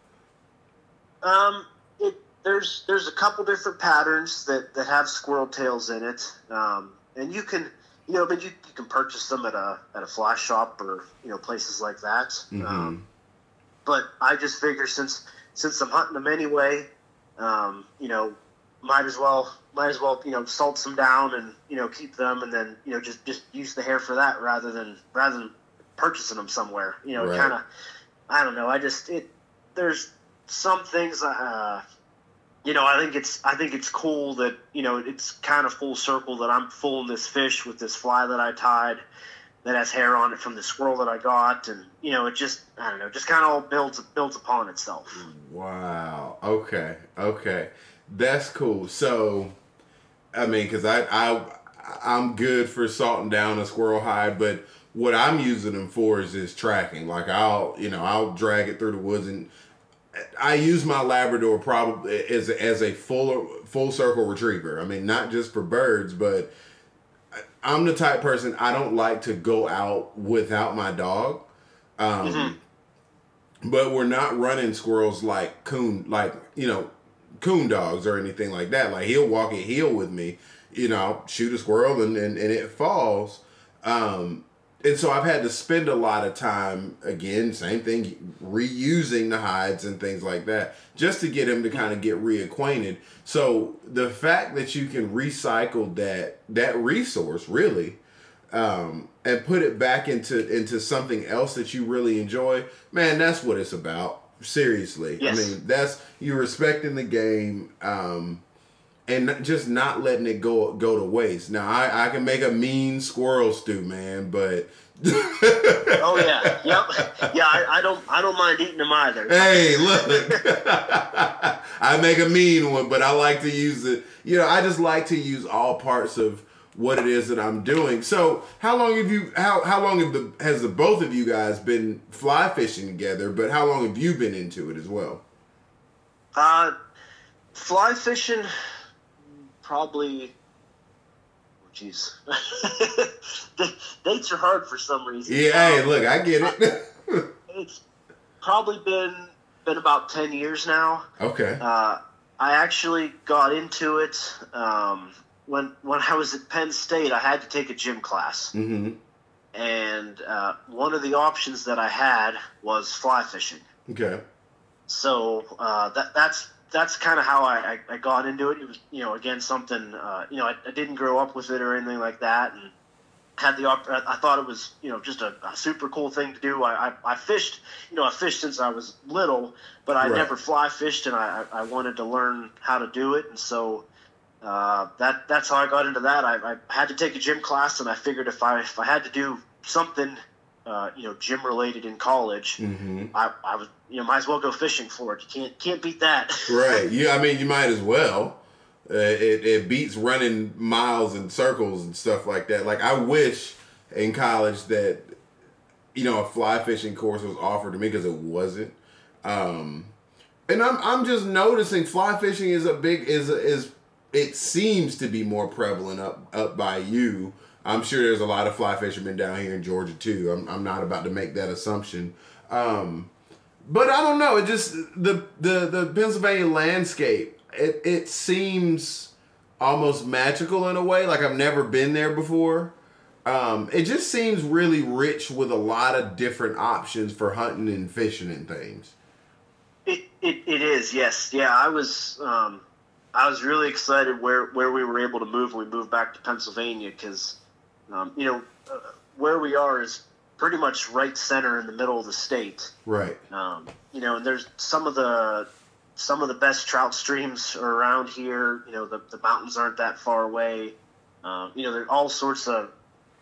[SPEAKER 2] Um, it there's there's a couple different patterns that, that have squirrel tails in it, um, and you can you know, but you, you can purchase them at a at a fly shop or you know places like that.
[SPEAKER 1] Mhm.
[SPEAKER 2] Um, but I just figure since since I'm hunting them anyway, um, you know, might as well might as well you know salt some down and you know keep them and then you know just just use the hair for that rather than rather than purchasing them somewhere. You know,
[SPEAKER 1] Right.
[SPEAKER 2] kind of I don't know. I just it there's some things uh, you know I think it's I think it's cool that you know it's kind of full circle that I'm fooling this fish with this fly that I tied that has hair on it from the squirrel that I got and you know it just I don't know just kind of all builds builds upon itself.
[SPEAKER 1] Wow. Okay. Okay. That's cool. So, I mean, because I I I'm good for salting down a squirrel hide, but what I'm using them for is is tracking. Like I'll you know I'll drag it through the woods and I use my Labrador probably as a, as a full full circle retriever. I mean, not just for birds, but I'm the type person I don't like to go out without my dog. Um,
[SPEAKER 2] Mhm.
[SPEAKER 1] But we're not running squirrels like coon, like you know, coon dogs or anything like that. Like he'll walk at heel with me, you know, I'll shoot a squirrel and, and, and it falls. Um, and so I've had to spend a lot of time again, same thing, reusing the hides and things like that, just to get him to kind of get reacquainted. So the fact that you can recycle that that resource really, um, and put it back into into something else that you really enjoy, man, that's what it's about. Seriously,
[SPEAKER 2] Yes.
[SPEAKER 1] I mean that's you respecting the game. Um, and just not letting it go go to waste. Now I, I can make a mean squirrel stew, man, but
[SPEAKER 2] Oh yeah, yep, yeah. I, I don't I don't mind eating them either.
[SPEAKER 1] hey, look, I make a mean one, but I like to use it. You know, I just like to use all parts of what it is that I'm doing. So, how long have you how how long have the has the both of you guys been fly fishing together? But how long have you been into it as well?
[SPEAKER 2] Uh, fly fishing, probably. oh, Jeez, dates are hard for some reason.
[SPEAKER 1] Yeah, hey, look, I get it.
[SPEAKER 2] it's probably been been about ten years now.
[SPEAKER 1] okay.
[SPEAKER 2] Uh, I actually got into it um, when when I was at Penn State. I had to take a gym class,
[SPEAKER 1] Mm-hmm.
[SPEAKER 2] and uh, one of the options that I had was fly fishing.
[SPEAKER 1] Okay.
[SPEAKER 2] So uh, that that's that's kind of how I, I, I got into it. It was you know again something uh, you know I, I didn't grow up with it or anything like that, and had the op- I thought it was you know just a, a super cool thing to do. I, I, I fished you know I fished since I was little, but I
[SPEAKER 1] Right.
[SPEAKER 2] never fly fished, and I, I wanted to learn how to do it, and so. Uh, that that's how I got into that. I, I had to take a gym class, and I figured if I if I had to do something, uh, you know, gym related in college,
[SPEAKER 1] Mm-hmm.
[SPEAKER 2] I, I was you know might as well go fishing for it. You can't can't beat that.
[SPEAKER 1] Right. You. I mean, you might as well. Uh, it it beats running miles and circles and stuff like that. Like I wish in college that you know a fly fishing course was offered to me because it wasn't. Um, and I'm I'm just noticing fly fishing is a big is is it seems to be more prevalent up up by you. I'm sure there's a lot of fly fishermen down here in Georgia too. I'm I'm not about to make that assumption. Um, but I don't know. It just the the the Pennsylvania landscape. It it seems almost magical in a way. Like I've never been there before. Um, it just seems really rich with a lot of different options for hunting and fishing and things.
[SPEAKER 2] It, it, it is yes yeah I was um, I was really excited where where we were able to move when we moved back to Pennsylvania because um, you know uh, where we are is pretty much right center in the middle of the state.
[SPEAKER 1] Right.
[SPEAKER 2] Um, you know, and there's some of the some of the best trout streams are around here. You know, the, the mountains aren't that far away. Um, you know, there are all sorts of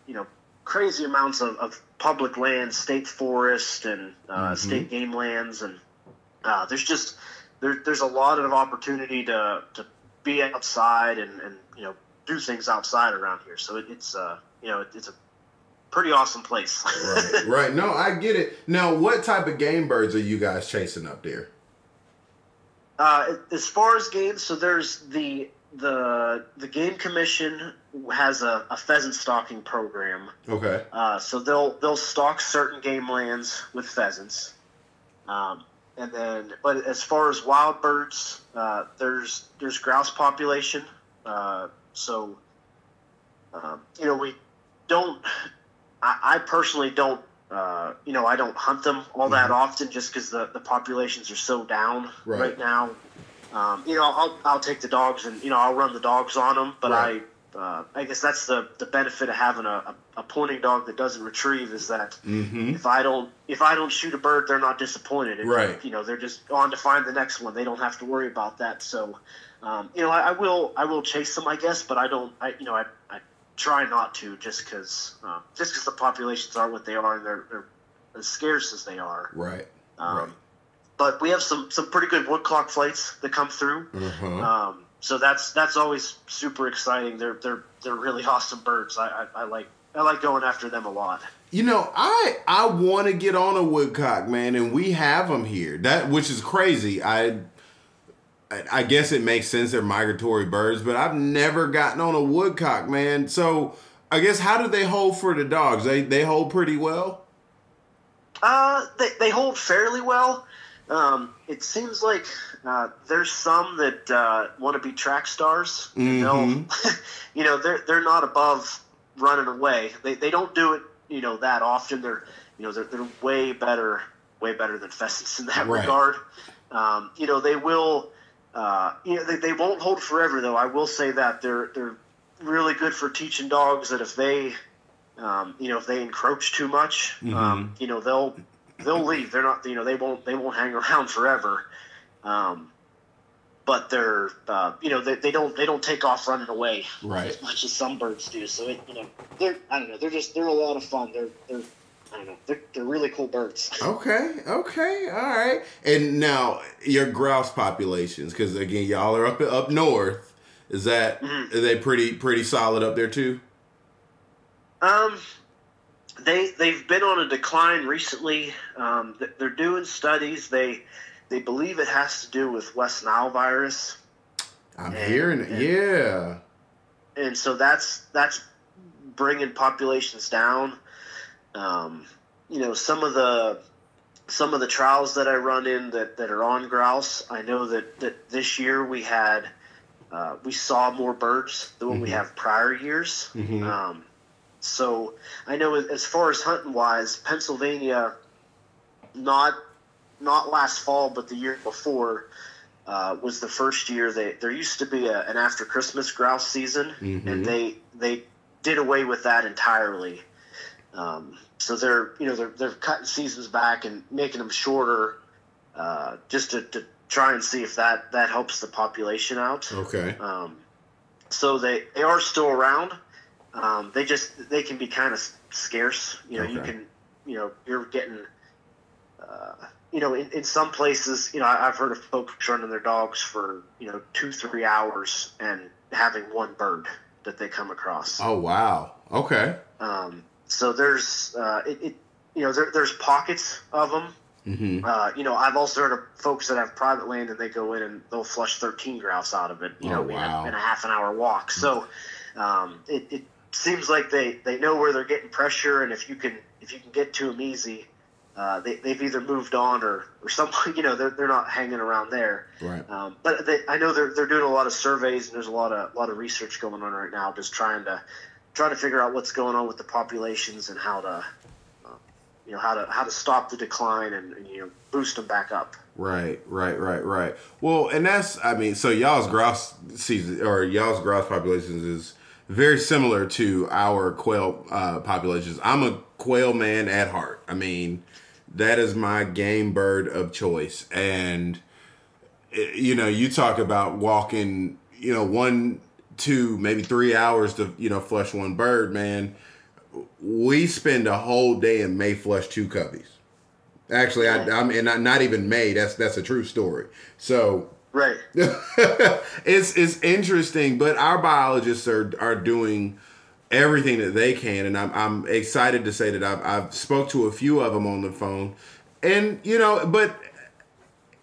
[SPEAKER 2] you know crazy amounts of, of public land, state forest, and uh,
[SPEAKER 1] Mhm.
[SPEAKER 2] state game lands, and uh, there's just there, there's a lot of opportunity to to be outside and, and you know do things outside around here. So it, it's uh you know it, it's a pretty awesome place.
[SPEAKER 1] Right. right. No, I get it. Now, what type of game birds are you guys chasing up there?
[SPEAKER 2] Uh, as far as games, so there's the the the game commission has a, a pheasant stalking program.
[SPEAKER 1] Okay.
[SPEAKER 2] Uh, so they'll they'll stock certain game lands with pheasants. Um, and then, but as far as wild birds, uh, there's there's grouse population. Uh, so, um, you know, we don't. I, I personally don't. Uh, you know, I don't hunt them all that
[SPEAKER 1] Mhm.
[SPEAKER 2] often, just because the, the populations are so down
[SPEAKER 1] Right.
[SPEAKER 2] right, now. Um, you know, I'll I'll take the dogs and you know I'll run the dogs on them, but
[SPEAKER 1] Right.
[SPEAKER 2] I uh, I guess that's the the benefit of having a, a, a pointing dog that doesn't retrieve is that
[SPEAKER 1] Mm-hmm.
[SPEAKER 2] if I don't if I don't shoot a bird, they're not disappointed. If-
[SPEAKER 1] Right.
[SPEAKER 2] You know, they're just on to find the next one. They don't have to worry about that. So, um, you know, I, I will I will chase them, I guess, but I don't. I you know I try not to just because um, just because the populations are what they are and they're they're as scarce as they are.
[SPEAKER 1] Right.
[SPEAKER 2] Um,
[SPEAKER 1] right.
[SPEAKER 2] But we have some some pretty good woodcock flights that come through.
[SPEAKER 1] Uh-huh.
[SPEAKER 2] Um, so that's that's always super exciting. They're they're they're really awesome birds. I, I, I like I like going after them a lot.
[SPEAKER 1] You know, I I want to get on a woodcock, man, and we have them here. That which is crazy. I I guess it makes sense they're migratory birds, but I've never gotten on a woodcock, man. So I guess how do they hold for the dogs? They they hold pretty well.
[SPEAKER 2] Uh, they, they hold fairly well. Um, it seems like uh, there's some that uh, want to be track stars. and they'll- you know, they're they're not above running away. They, they don't do it, you know, that often. They're you know they're, they're way better way better than pheasants in that
[SPEAKER 1] Right.
[SPEAKER 2] regard. Um, you know, they will. Uh, you know, they, they won't hold forever though. I will say that they're they're really good for teaching dogs that if they um, you know, if they encroach too much, um, you know, they'll they'll leave. They're not, you know, they won't they won't hang around forever. Um, but they're, uh, you know, they, they don't they don't take off running away
[SPEAKER 1] Right.
[SPEAKER 2] as much as some birds do. So it, you know, they're I don't know, they're just they're a lot of fun. They're they're I don't know, they're, they're really cool birds.
[SPEAKER 1] Okay, okay, all right. And now your grouse populations, because again, y'all are up up north. Is that
[SPEAKER 2] Mhm.
[SPEAKER 1] are they pretty pretty solid up there too?
[SPEAKER 2] Um, they they've been on a decline recently. Um, they're doing studies. They they believe it has to do with West Nile virus.
[SPEAKER 1] I'm
[SPEAKER 2] And-
[SPEAKER 1] hearing it.
[SPEAKER 2] and-
[SPEAKER 1] Yeah.
[SPEAKER 2] and so that's that's bringing populations down. Um, you know, some of the some of the trials that I run in that, that are on grouse, I know that, that this year we had uh, we saw more birds than what we
[SPEAKER 1] Mhm.
[SPEAKER 2] have prior years.
[SPEAKER 1] Mhm.
[SPEAKER 2] Um, so I know as far as hunting wise, Pennsylvania, not not last fall, but the year before, uh, was the first year that there used to be a, an after Christmas grouse season,
[SPEAKER 1] Mhm.
[SPEAKER 2] and they they did away with that entirely. Um, so they're you know they're they're cutting seasons back and making them shorter, uh, just to, to try and see if that that helps the population out.
[SPEAKER 1] Okay.
[SPEAKER 2] Um, so they they are still around. Um, they just they can be kind of scarce. You know, you
[SPEAKER 1] Okay.
[SPEAKER 2] can you know you're getting. Uh, you know, in, in some places, you know, I've heard of folks running their dogs for you know two, three hours and having one bird that they come across.
[SPEAKER 1] Oh wow. Okay.
[SPEAKER 2] Um, so there's, uh, it, it, you know, there, there's pockets of them.
[SPEAKER 1] Mm-hmm.
[SPEAKER 2] Uh, you know, I've also heard of folks that have private land and they go in and they'll flush 13 grouse out of it, you
[SPEAKER 1] Oh,
[SPEAKER 2] know, in, a, in a half an hour walk. So um, it, it seems like they, they know where they're getting pressure, and if you can if you can get to them easy, uh, they, they've either moved on or or some you know they're, they're not hanging around there.
[SPEAKER 1] Right.
[SPEAKER 2] Um, but they, I know they're they're doing a lot of surveys and there's a lot of lot of research going on right now, just trying to trying to figure out what's going on with the populations and how to uh, you know how to how to stop the decline and, and you know boost them back up.
[SPEAKER 1] Right, right, right, right. Well, and that's I mean, so y'all's grouse season or y'all's grouse populations is very similar to our quail uh, populations. I'm a quail man at heart. I mean, that is my game bird of choice, and eh, you know, you talk about walking, you know, one, two, maybe three hours to you know flush one bird, man. We spend a whole day and may flush two coveys. Actually, I, I'm and not, not even May. That's that's a true story. So
[SPEAKER 2] Right.
[SPEAKER 1] it's it's interesting, but our biologists are are doing everything that they can, and I'm I'm excited to say that I've I've spoke to a few of them on the phone, and you know, but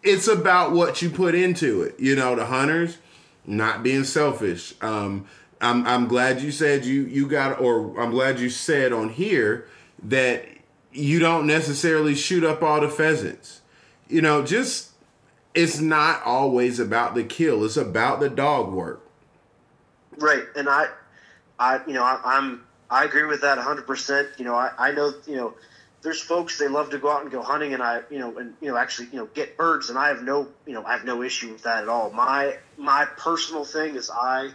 [SPEAKER 1] it's about what you put into it. You know, the hunters not being selfish. Um, I'm I'm glad you said you you got, or I'm glad you said on here that you don't necessarily shoot up all the pheasants. you know, just it's not always about the kill. It's about the dog work.
[SPEAKER 2] Right, and I, I, you know, I, I'm I agree with that 100. percent You know, I, I know, you know, there's folks they love to go out and go hunting, and I, you know, and you know, actually, you know, get birds, and I have no, you know, I have no issue with that at all. My my personal thing is I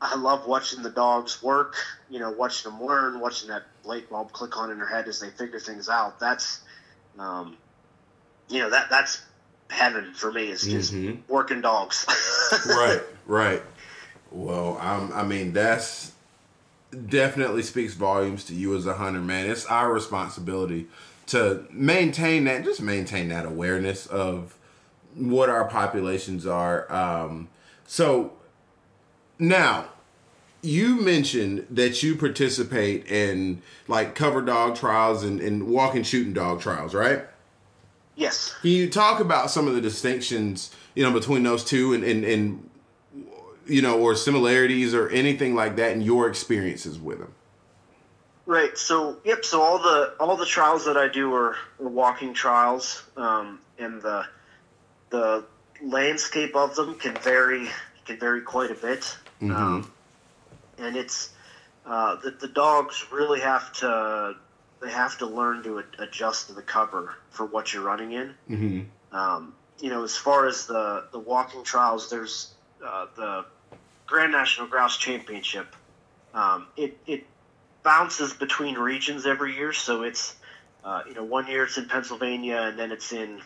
[SPEAKER 2] I love watching the dogs work, you know, watching them learn, watching that light bulb click on in their head as they figure things out. That's, um, you know, that that's heaven for me is just mm-hmm. working dogs.
[SPEAKER 1] right, right. Well, I'm, I mean, that's definitely speaks volumes to you as a hunter, man. It's our responsibility to maintain that, just maintain that awareness of what our populations are. Um, so now, you mentioned that you participate in like cover dog trials and, and walking shooting dog trials, right?
[SPEAKER 2] Yes.
[SPEAKER 1] Can you talk about some of the distinctions, you know, between those two and, and, and you know, or similarities or anything like that in your experiences with them?
[SPEAKER 2] Right. So, yep. So all the all the trials that I do are, are walking trials, um, and the the landscape of them can vary can vary quite a bit. Mm-hmm. Um, and it's uh, that the dogs really have to they have to learn to adjust to the cover for what you're running in. Mm-hmm. Um, you know, as far as the the walking trials, there's uh, the Grand National Grouse Championship. Um, it it bounces between regions every year, so it's uh, you know one year it's in Pennsylvania and then it's in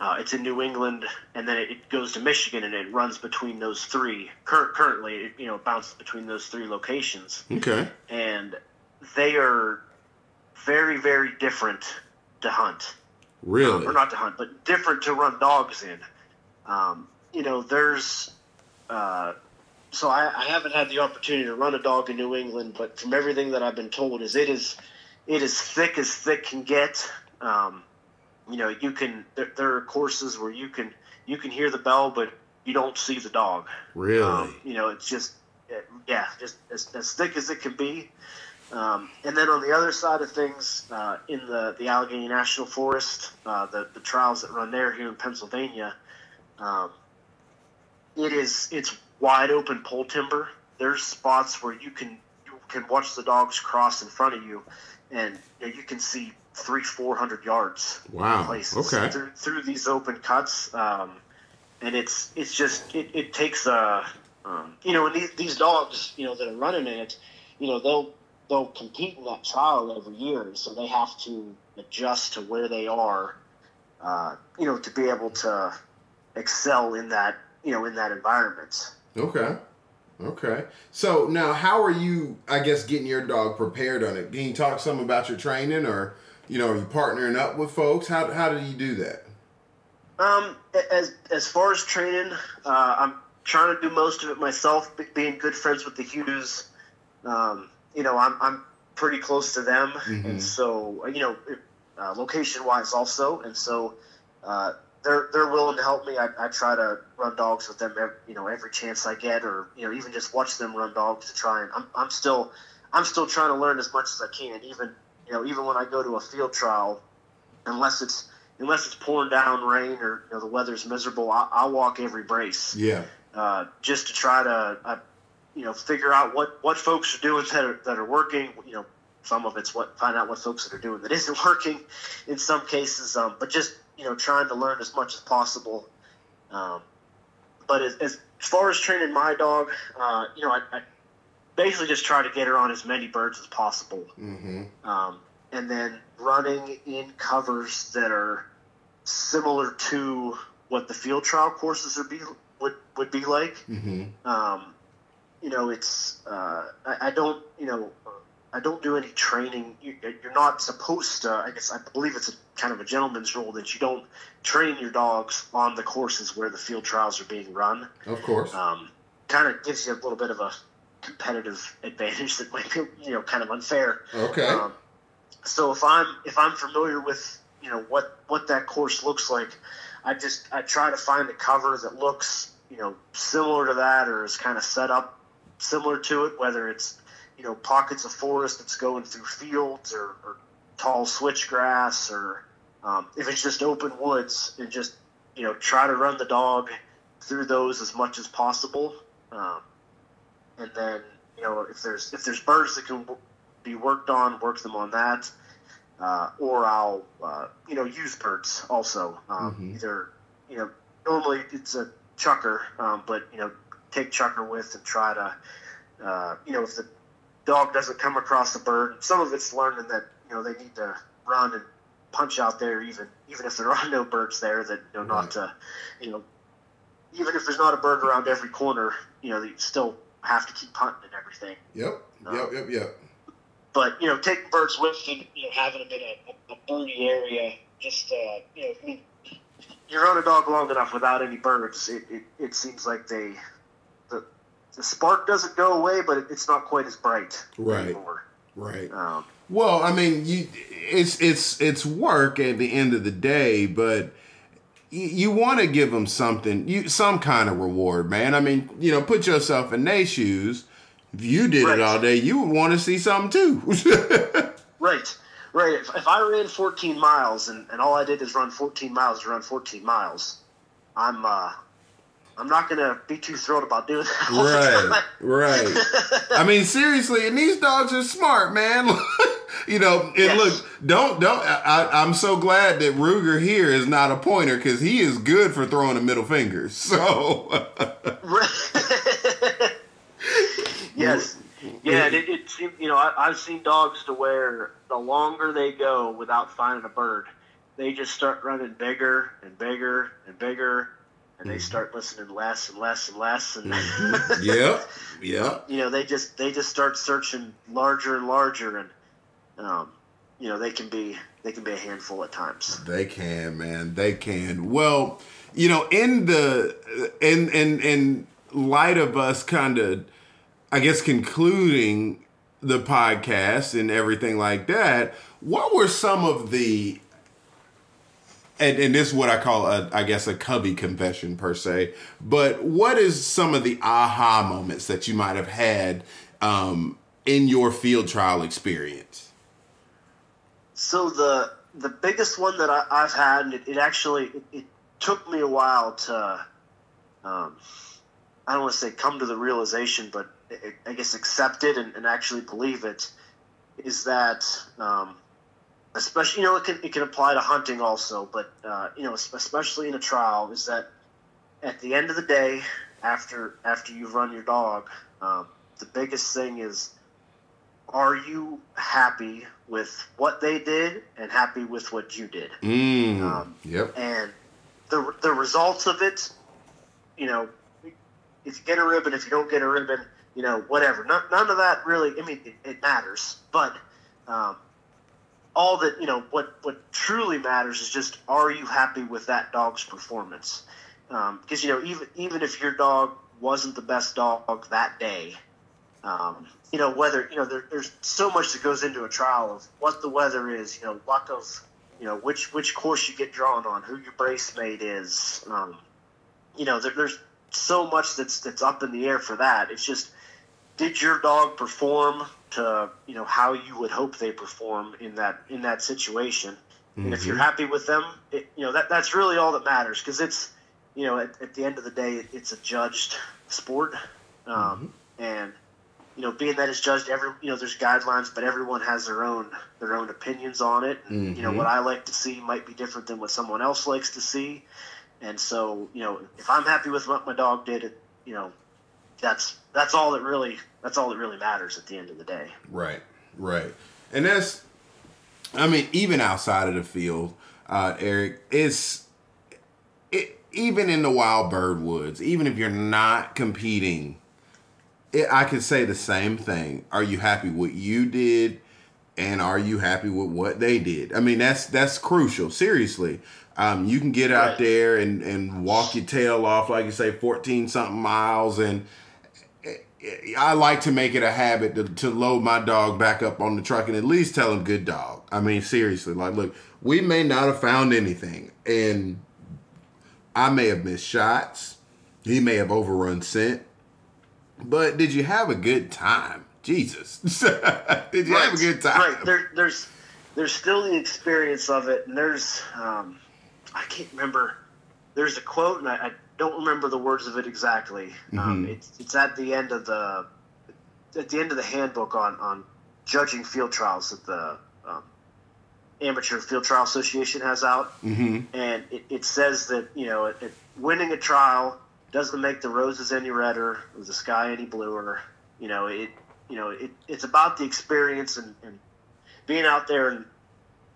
[SPEAKER 2] uh, it's in New England, and then it goes to Michigan, and it runs between those three. Cur- currently, it, you know, bounces between those three locations.
[SPEAKER 1] Okay.
[SPEAKER 2] And they are very, very different to hunt.
[SPEAKER 1] Really?
[SPEAKER 2] Um, or not to hunt, but different to run dogs in. Um, you know, there's. Uh, so I, I haven't had the opportunity to run a dog in New England, but from everything that I've been told, is it is it is thick as thick can get. Um, you know, you can there, there, are courses where you can you can hear the bell, but you don't see the dog.
[SPEAKER 1] Really? Um,
[SPEAKER 2] you know, it's just yeah, just as, as thick as it can be. Um, and then on the other side of things, uh, in the, the Allegheny National Forest, uh, the, the trials that run there here in Pennsylvania, um, it is it's wide open pole timber. There's spots where you can you can watch the dogs cross in front of you, and you, know, you can see three, four hundred yards.
[SPEAKER 1] Wow. Places okay.
[SPEAKER 2] Through, through these open cuts, um, and it's it's just it, it takes a um, you know, and these, these dogs, you know, that are running in it, you know, they'll they'll compete in that trial every year, so they have to adjust to where they are, uh, you know, to be able to excel in that you know in that environment.
[SPEAKER 1] Okay. Okay. So now, how are you? I guess getting your dog prepared on it. Can you talk some about your training, or you know, are you partnering up with folks? How how do you do that?
[SPEAKER 2] Um, as as far as training, uh, I'm trying to do most of it myself. Being good friends with the Hughes, um, you know, I'm I'm pretty close to them, mm-hmm. and so you know, uh, location wise also, and so uh, they're they're willing to help me. I, I try to run dogs with them, every, you know, every chance I get, or you know, even just watch them run dogs to try and I'm I'm still I'm still trying to learn as much as I can, even you know, even when I go to a field trial, unless it's unless it's pouring down rain or you know, the weather's miserable, I, I'll walk every brace.
[SPEAKER 1] Yeah.
[SPEAKER 2] Uh, just to try to, uh, you know, figure out what, what folks are doing that are, that are working. You know, some of it's what find out what folks that are doing that isn't working in some cases. Um, but just you know, trying to learn as much as possible. Um, but as, as far as training my dog, uh, you know, I, I basically just try to get her on as many birds as possible. Mm-hmm. Um, and then running in covers that are similar to what the field trial courses would be would, would be like. Mm-hmm. Um, you know, it's uh, I, I, don't you know I don't do any training. You, are not supposed to. I guess I believe it's a kind of a gentleman's rule that you don't train your dogs on the courses where the field trials are being run.
[SPEAKER 1] Of course.
[SPEAKER 2] Um, kind of gives you a little bit of a competitive advantage that might be you know kind of unfair.
[SPEAKER 1] Okay. Um,
[SPEAKER 2] so if I'm if I'm familiar with you know what what that course looks like, I just I try to find a cover that looks you know similar to that or is kind of set up similar to it, whether it's you know pockets of forest that's going through fields or, or tall switchgrass or um, if it's just open woods and just you know try to run the dog through those as much as possible um, and then you know if there's if there's birds that can be worked on work them on that uh, or I'll uh, you know use birds also um,
[SPEAKER 1] Mhm.
[SPEAKER 2] either you know normally it's a chukar um, but you know take chukar with and try to uh, you know if the dog doesn't come across the bird some of it's learning that you know they need to run and punch out there even even if there are no birds there that you know
[SPEAKER 1] Right.
[SPEAKER 2] not to you know even if there's not a bird around every corner you know you still have to keep hunting and everything
[SPEAKER 1] Yep. Yep. Yep. Yep.
[SPEAKER 2] but you know, taking birds with you, you know, having them in a, a birdie area, just uh, you know, you run a dog long enough without any birds, it, it, it seems like they the the spark doesn't go away, but it, it's not quite as bright
[SPEAKER 1] Right.
[SPEAKER 2] anymore.
[SPEAKER 1] Right.
[SPEAKER 2] Um,
[SPEAKER 1] Well, I mean, you it's it's it's work at the end of the day, but you, you want to give them something, you some kind of reward, man. I mean, you know, put yourself in their shoes. If you did
[SPEAKER 2] Right.
[SPEAKER 1] it all day, you would want to see something too.
[SPEAKER 2] right, right. If, if I ran 14 miles and, and all I did is run 14 miles to run 14 miles, I'm uh, I'm not gonna be too thrilled about doing that.
[SPEAKER 1] right, right. I mean, seriously, and these dogs are smart, man. you know, and
[SPEAKER 2] Yes.
[SPEAKER 1] look, don't don't. I, I'm so glad that Ruger here is not a pointer because he is good for throwing a middle finger. So.
[SPEAKER 2] yes. Yeah, and it, it seem- you know I, I've seen dogs to where the longer they go without finding a bird, they just start running bigger and bigger and bigger, and they
[SPEAKER 1] Mhm.
[SPEAKER 2] start listening less and less and less, and
[SPEAKER 1] Mhm. Yep. Yep.
[SPEAKER 2] you know they just they just start searching larger and larger, and um, you know they can be they can be a handful at times.
[SPEAKER 1] They can, man. They can. Well, you know, in the in in in light of us kind of, I guess, concluding the podcast and everything like that, what were some of the and, and this is what I call a, I guess, a cubby confession per se. But what is some of the aha moments that you might have had um, in your field trial experience?
[SPEAKER 2] So the the biggest one that I, I've had, and it, it actually it, it took me a while to, um, I don't want to say come to the realization, but I guess accept it and, and actually believe it, is that, um, especially you know it can it can apply to hunting also, but uh, you know especially in a trial, is that at the end of the day, after after you've run your dog, um, the biggest thing is are you happy with what they did and happy with what you did?
[SPEAKER 1] Mm.
[SPEAKER 2] Um,
[SPEAKER 1] yep.
[SPEAKER 2] And the the results of it, you know, if you get a ribbon, if you don't get a ribbon, you know, whatever. None, none of that really. I mean, it, it matters, but um, all that you know, what what truly matters is just are you happy with that dog's performance? Because you know, even even if your dog wasn't the best dog that day, um, you know whether you know there, there's so much that goes into a trial of what the weather is, you know, luck of you know which which course you get drawn on, who your brace mate is. Um, you know, there, there's so much that's that's up in the air for that. It's just did your dog perform to you know how you would hope they perform in that in that situation, and if you're mm-hmm. happy with them, it, you know that that's really all that matters because it's you know at, at the end of the day it's a judged sport, um, mm-hmm. and you know being that it's judged every you know there's guidelines, but everyone has their own their own opinions on it. And, You know what mm-hmm. I like to see might be different than what someone else likes to see, and so you know if I'm happy with what my dog did, it, you know that's that's all that really that's all that really matters at the end of the day.
[SPEAKER 1] Right, right. And that's, I mean, even outside of the field, uh, Eric, it's, it, even in the wild bird woods, even if you're not competing, it, I could say the same thing. Are you happy with what you did? And are you happy with what they did? I mean, that's that's crucial. Seriously, um, you can get out
[SPEAKER 2] Right.
[SPEAKER 1] there and, and walk your tail off, like you say, fourteen something miles, and I like to make it a habit to, to load my dog back up on the truck and at least tell him good dog. I mean, seriously, like, look, we may not have found anything, and I may have missed shots. He may have overrun scent, but did you have a good time? Jesus, did you have a good time?
[SPEAKER 2] Right. There, there's there's still the experience of it, and there's um, I can't remember. There's a quote, and I, I don't remember the words of it exactly. Um, mm-hmm. Um, it's it's at the end of the at the end of the handbook on on judging field trials that the um, Amateur Field Trial Association has out, mm-hmm. and it, it, says that you know it, it, winning a trial doesn't make the roses any redder or the sky any bluer. You know it. You know it, it's about the experience and, and being out there and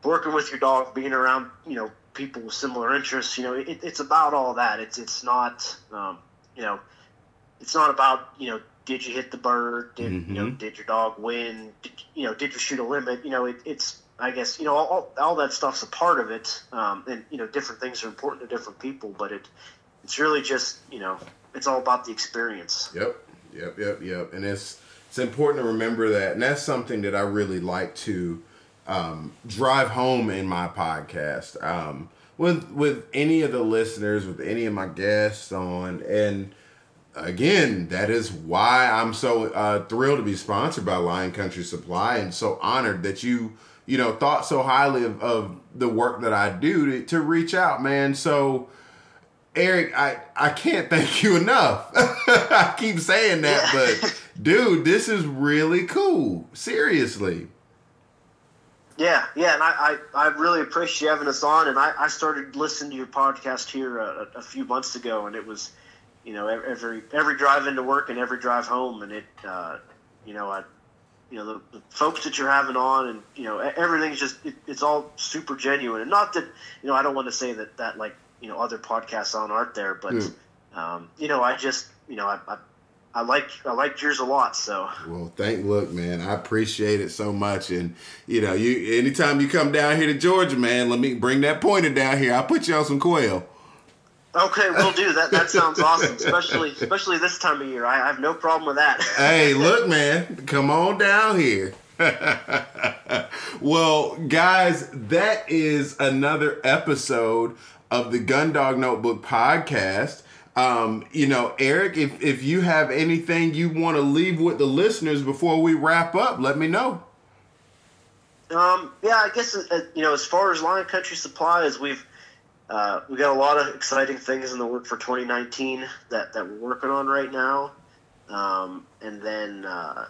[SPEAKER 2] working with your dog, being around you know people with similar interests. You know it, it's about all that. It's it's not um, you know it's not about you know did you hit the bird? Did mm-hmm. you know? Did your dog win? Did, you know? Did you shoot a limit? You know, it, it's I guess you know all, all that stuff's a part of it, um, and you know different things are important to different people, but it it's really just you know it's all about the experience.
[SPEAKER 1] Yep, yep, yep, yep, and it's it's important to remember that, and that's something that I really like to um, drive home in my podcast um, with with any of the listeners, with any of my guests on, and again, that is why I'm so uh, thrilled to be sponsored by Lion Country Supply and so honored that you, you know, thought so highly of, of the work that I do to, to reach out, man. So, Eric, I, I can't thank you enough. I keep saying that, but dude, this is really cool. Seriously.
[SPEAKER 2] Yeah, yeah, and I, I, I really appreciate you having us on. And I, I started listening to your podcast here a, a few months ago, and it was you know every every drive into work and every drive home and it uh, you know I you know the, the, folks that you're having on and you know everything's just it, it's all super genuine and not that you know I don't want to say that that like you know other podcasts on aren't there but mm. um, you know I just you know I, I I like I liked yours a lot. So
[SPEAKER 1] well, thank look, man. I appreciate it so much, and you know, you anytime you come down here to Georgia, man, let me bring that pointer down here. I'll put you on some quail.
[SPEAKER 2] Okay, we'll do that. That sounds awesome, especially especially this time of year. I, I have no problem with that.
[SPEAKER 1] hey, look, man, come on down here. well, guys, that is another episode of the Gundog Notebook podcast. Um, you know, Eric, if if you have anything you want to leave with the listeners before we wrap up, let me know.
[SPEAKER 2] Um, yeah, I guess uh, you know, as far as Lion Country Supplies, we've uh, we got a lot of exciting things in the work for 2019 that, that we're working on right now. Um, and then, uh,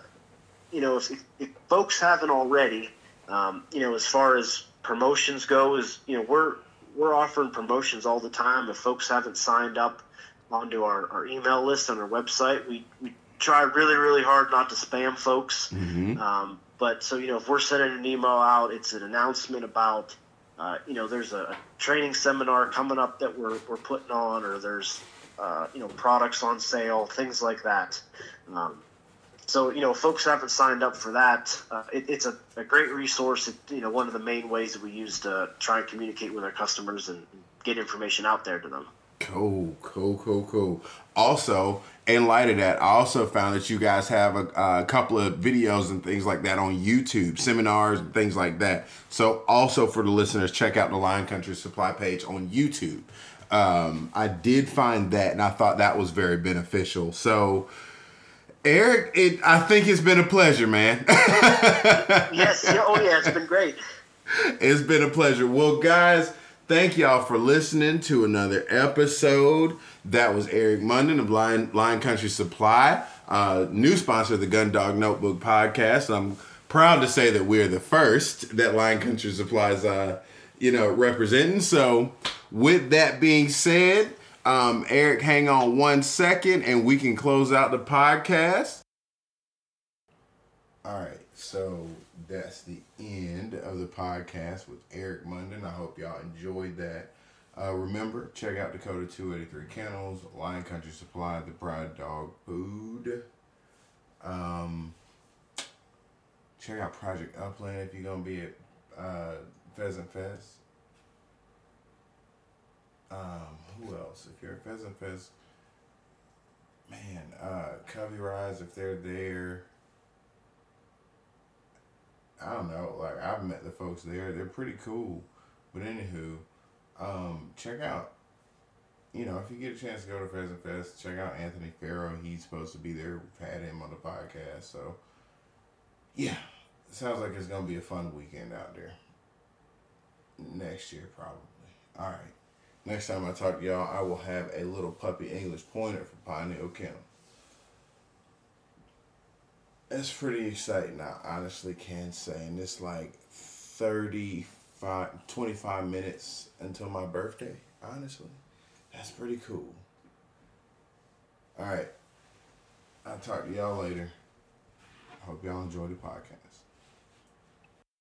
[SPEAKER 2] you know, if, if, folks haven't already, um, you know, as far as promotions go, is you know we're we're offering promotions all the time. If folks haven't signed up onto our, our email list on our website, we, we try really really hard not to spam folks. Mm-hmm. Um, but so you know, if we're sending an email out, it's an announcement about uh, you know, there's a, training seminar coming up that we're, we're putting on, or there's, uh, you know, products on sale, things like that. Um, so, you know, folks haven't signed up for that. Uh, it, it's a, a, great resource. It, you know, one of the main ways that we use to try and communicate with our customers and get information out there to them.
[SPEAKER 1] Cool, cool, cool, cool. Also, in light of that, I also found that you guys have a, a, couple of videos and things like that on YouTube, seminars and things like that. So, also for the listeners, check out the Lion Country Supply page on YouTube. Um, I did find that, and I thought that was very beneficial. So, Eric, it, I think it's been a pleasure, man.
[SPEAKER 2] yes. Oh, yeah. It's been great.
[SPEAKER 1] It's been a pleasure. Well, guys Thank y'all for listening to another episode. That was Eric Munden of Lion, Lion Country Supply, uh, new sponsor of the Gundog Notebook podcast. I'm proud to say that we're the first that Lion Country Supply is, uh, you know, representing. So, with that being said, um, Eric, hang on one second and we can close out the podcast. All right, so that's the end of the podcast with Eric Munden. I hope y'all enjoyed that. Uh, remember, check out Dakota 283 Kennels, Lion Country Supply, the Pride Dog Food. Um, check out Project Upland if you're going to be at uh, Pheasant Fest. Um, who else? If you're at Pheasant Fest, man, uh, Covey Rise, if they're there. I don't know. Like I've met the folks there; they're pretty cool. But anywho, um, check out. You know, if you get a chance to go to Pheasant Fest, check out Anthony Farrow. He's supposed to be there. We've had him on the podcast, so yeah, sounds like it's gonna be a fun weekend out there. next year probably. All right. Next time I talk to y'all, I will have a little puppy English pointer for Pioneer Kennel. It's pretty exciting. I honestly can't say, and it's like 35, 25 minutes until my birthday. Honestly, that's pretty cool. All right. I'll talk to y'all later. Hope y'all enjoy the podcast.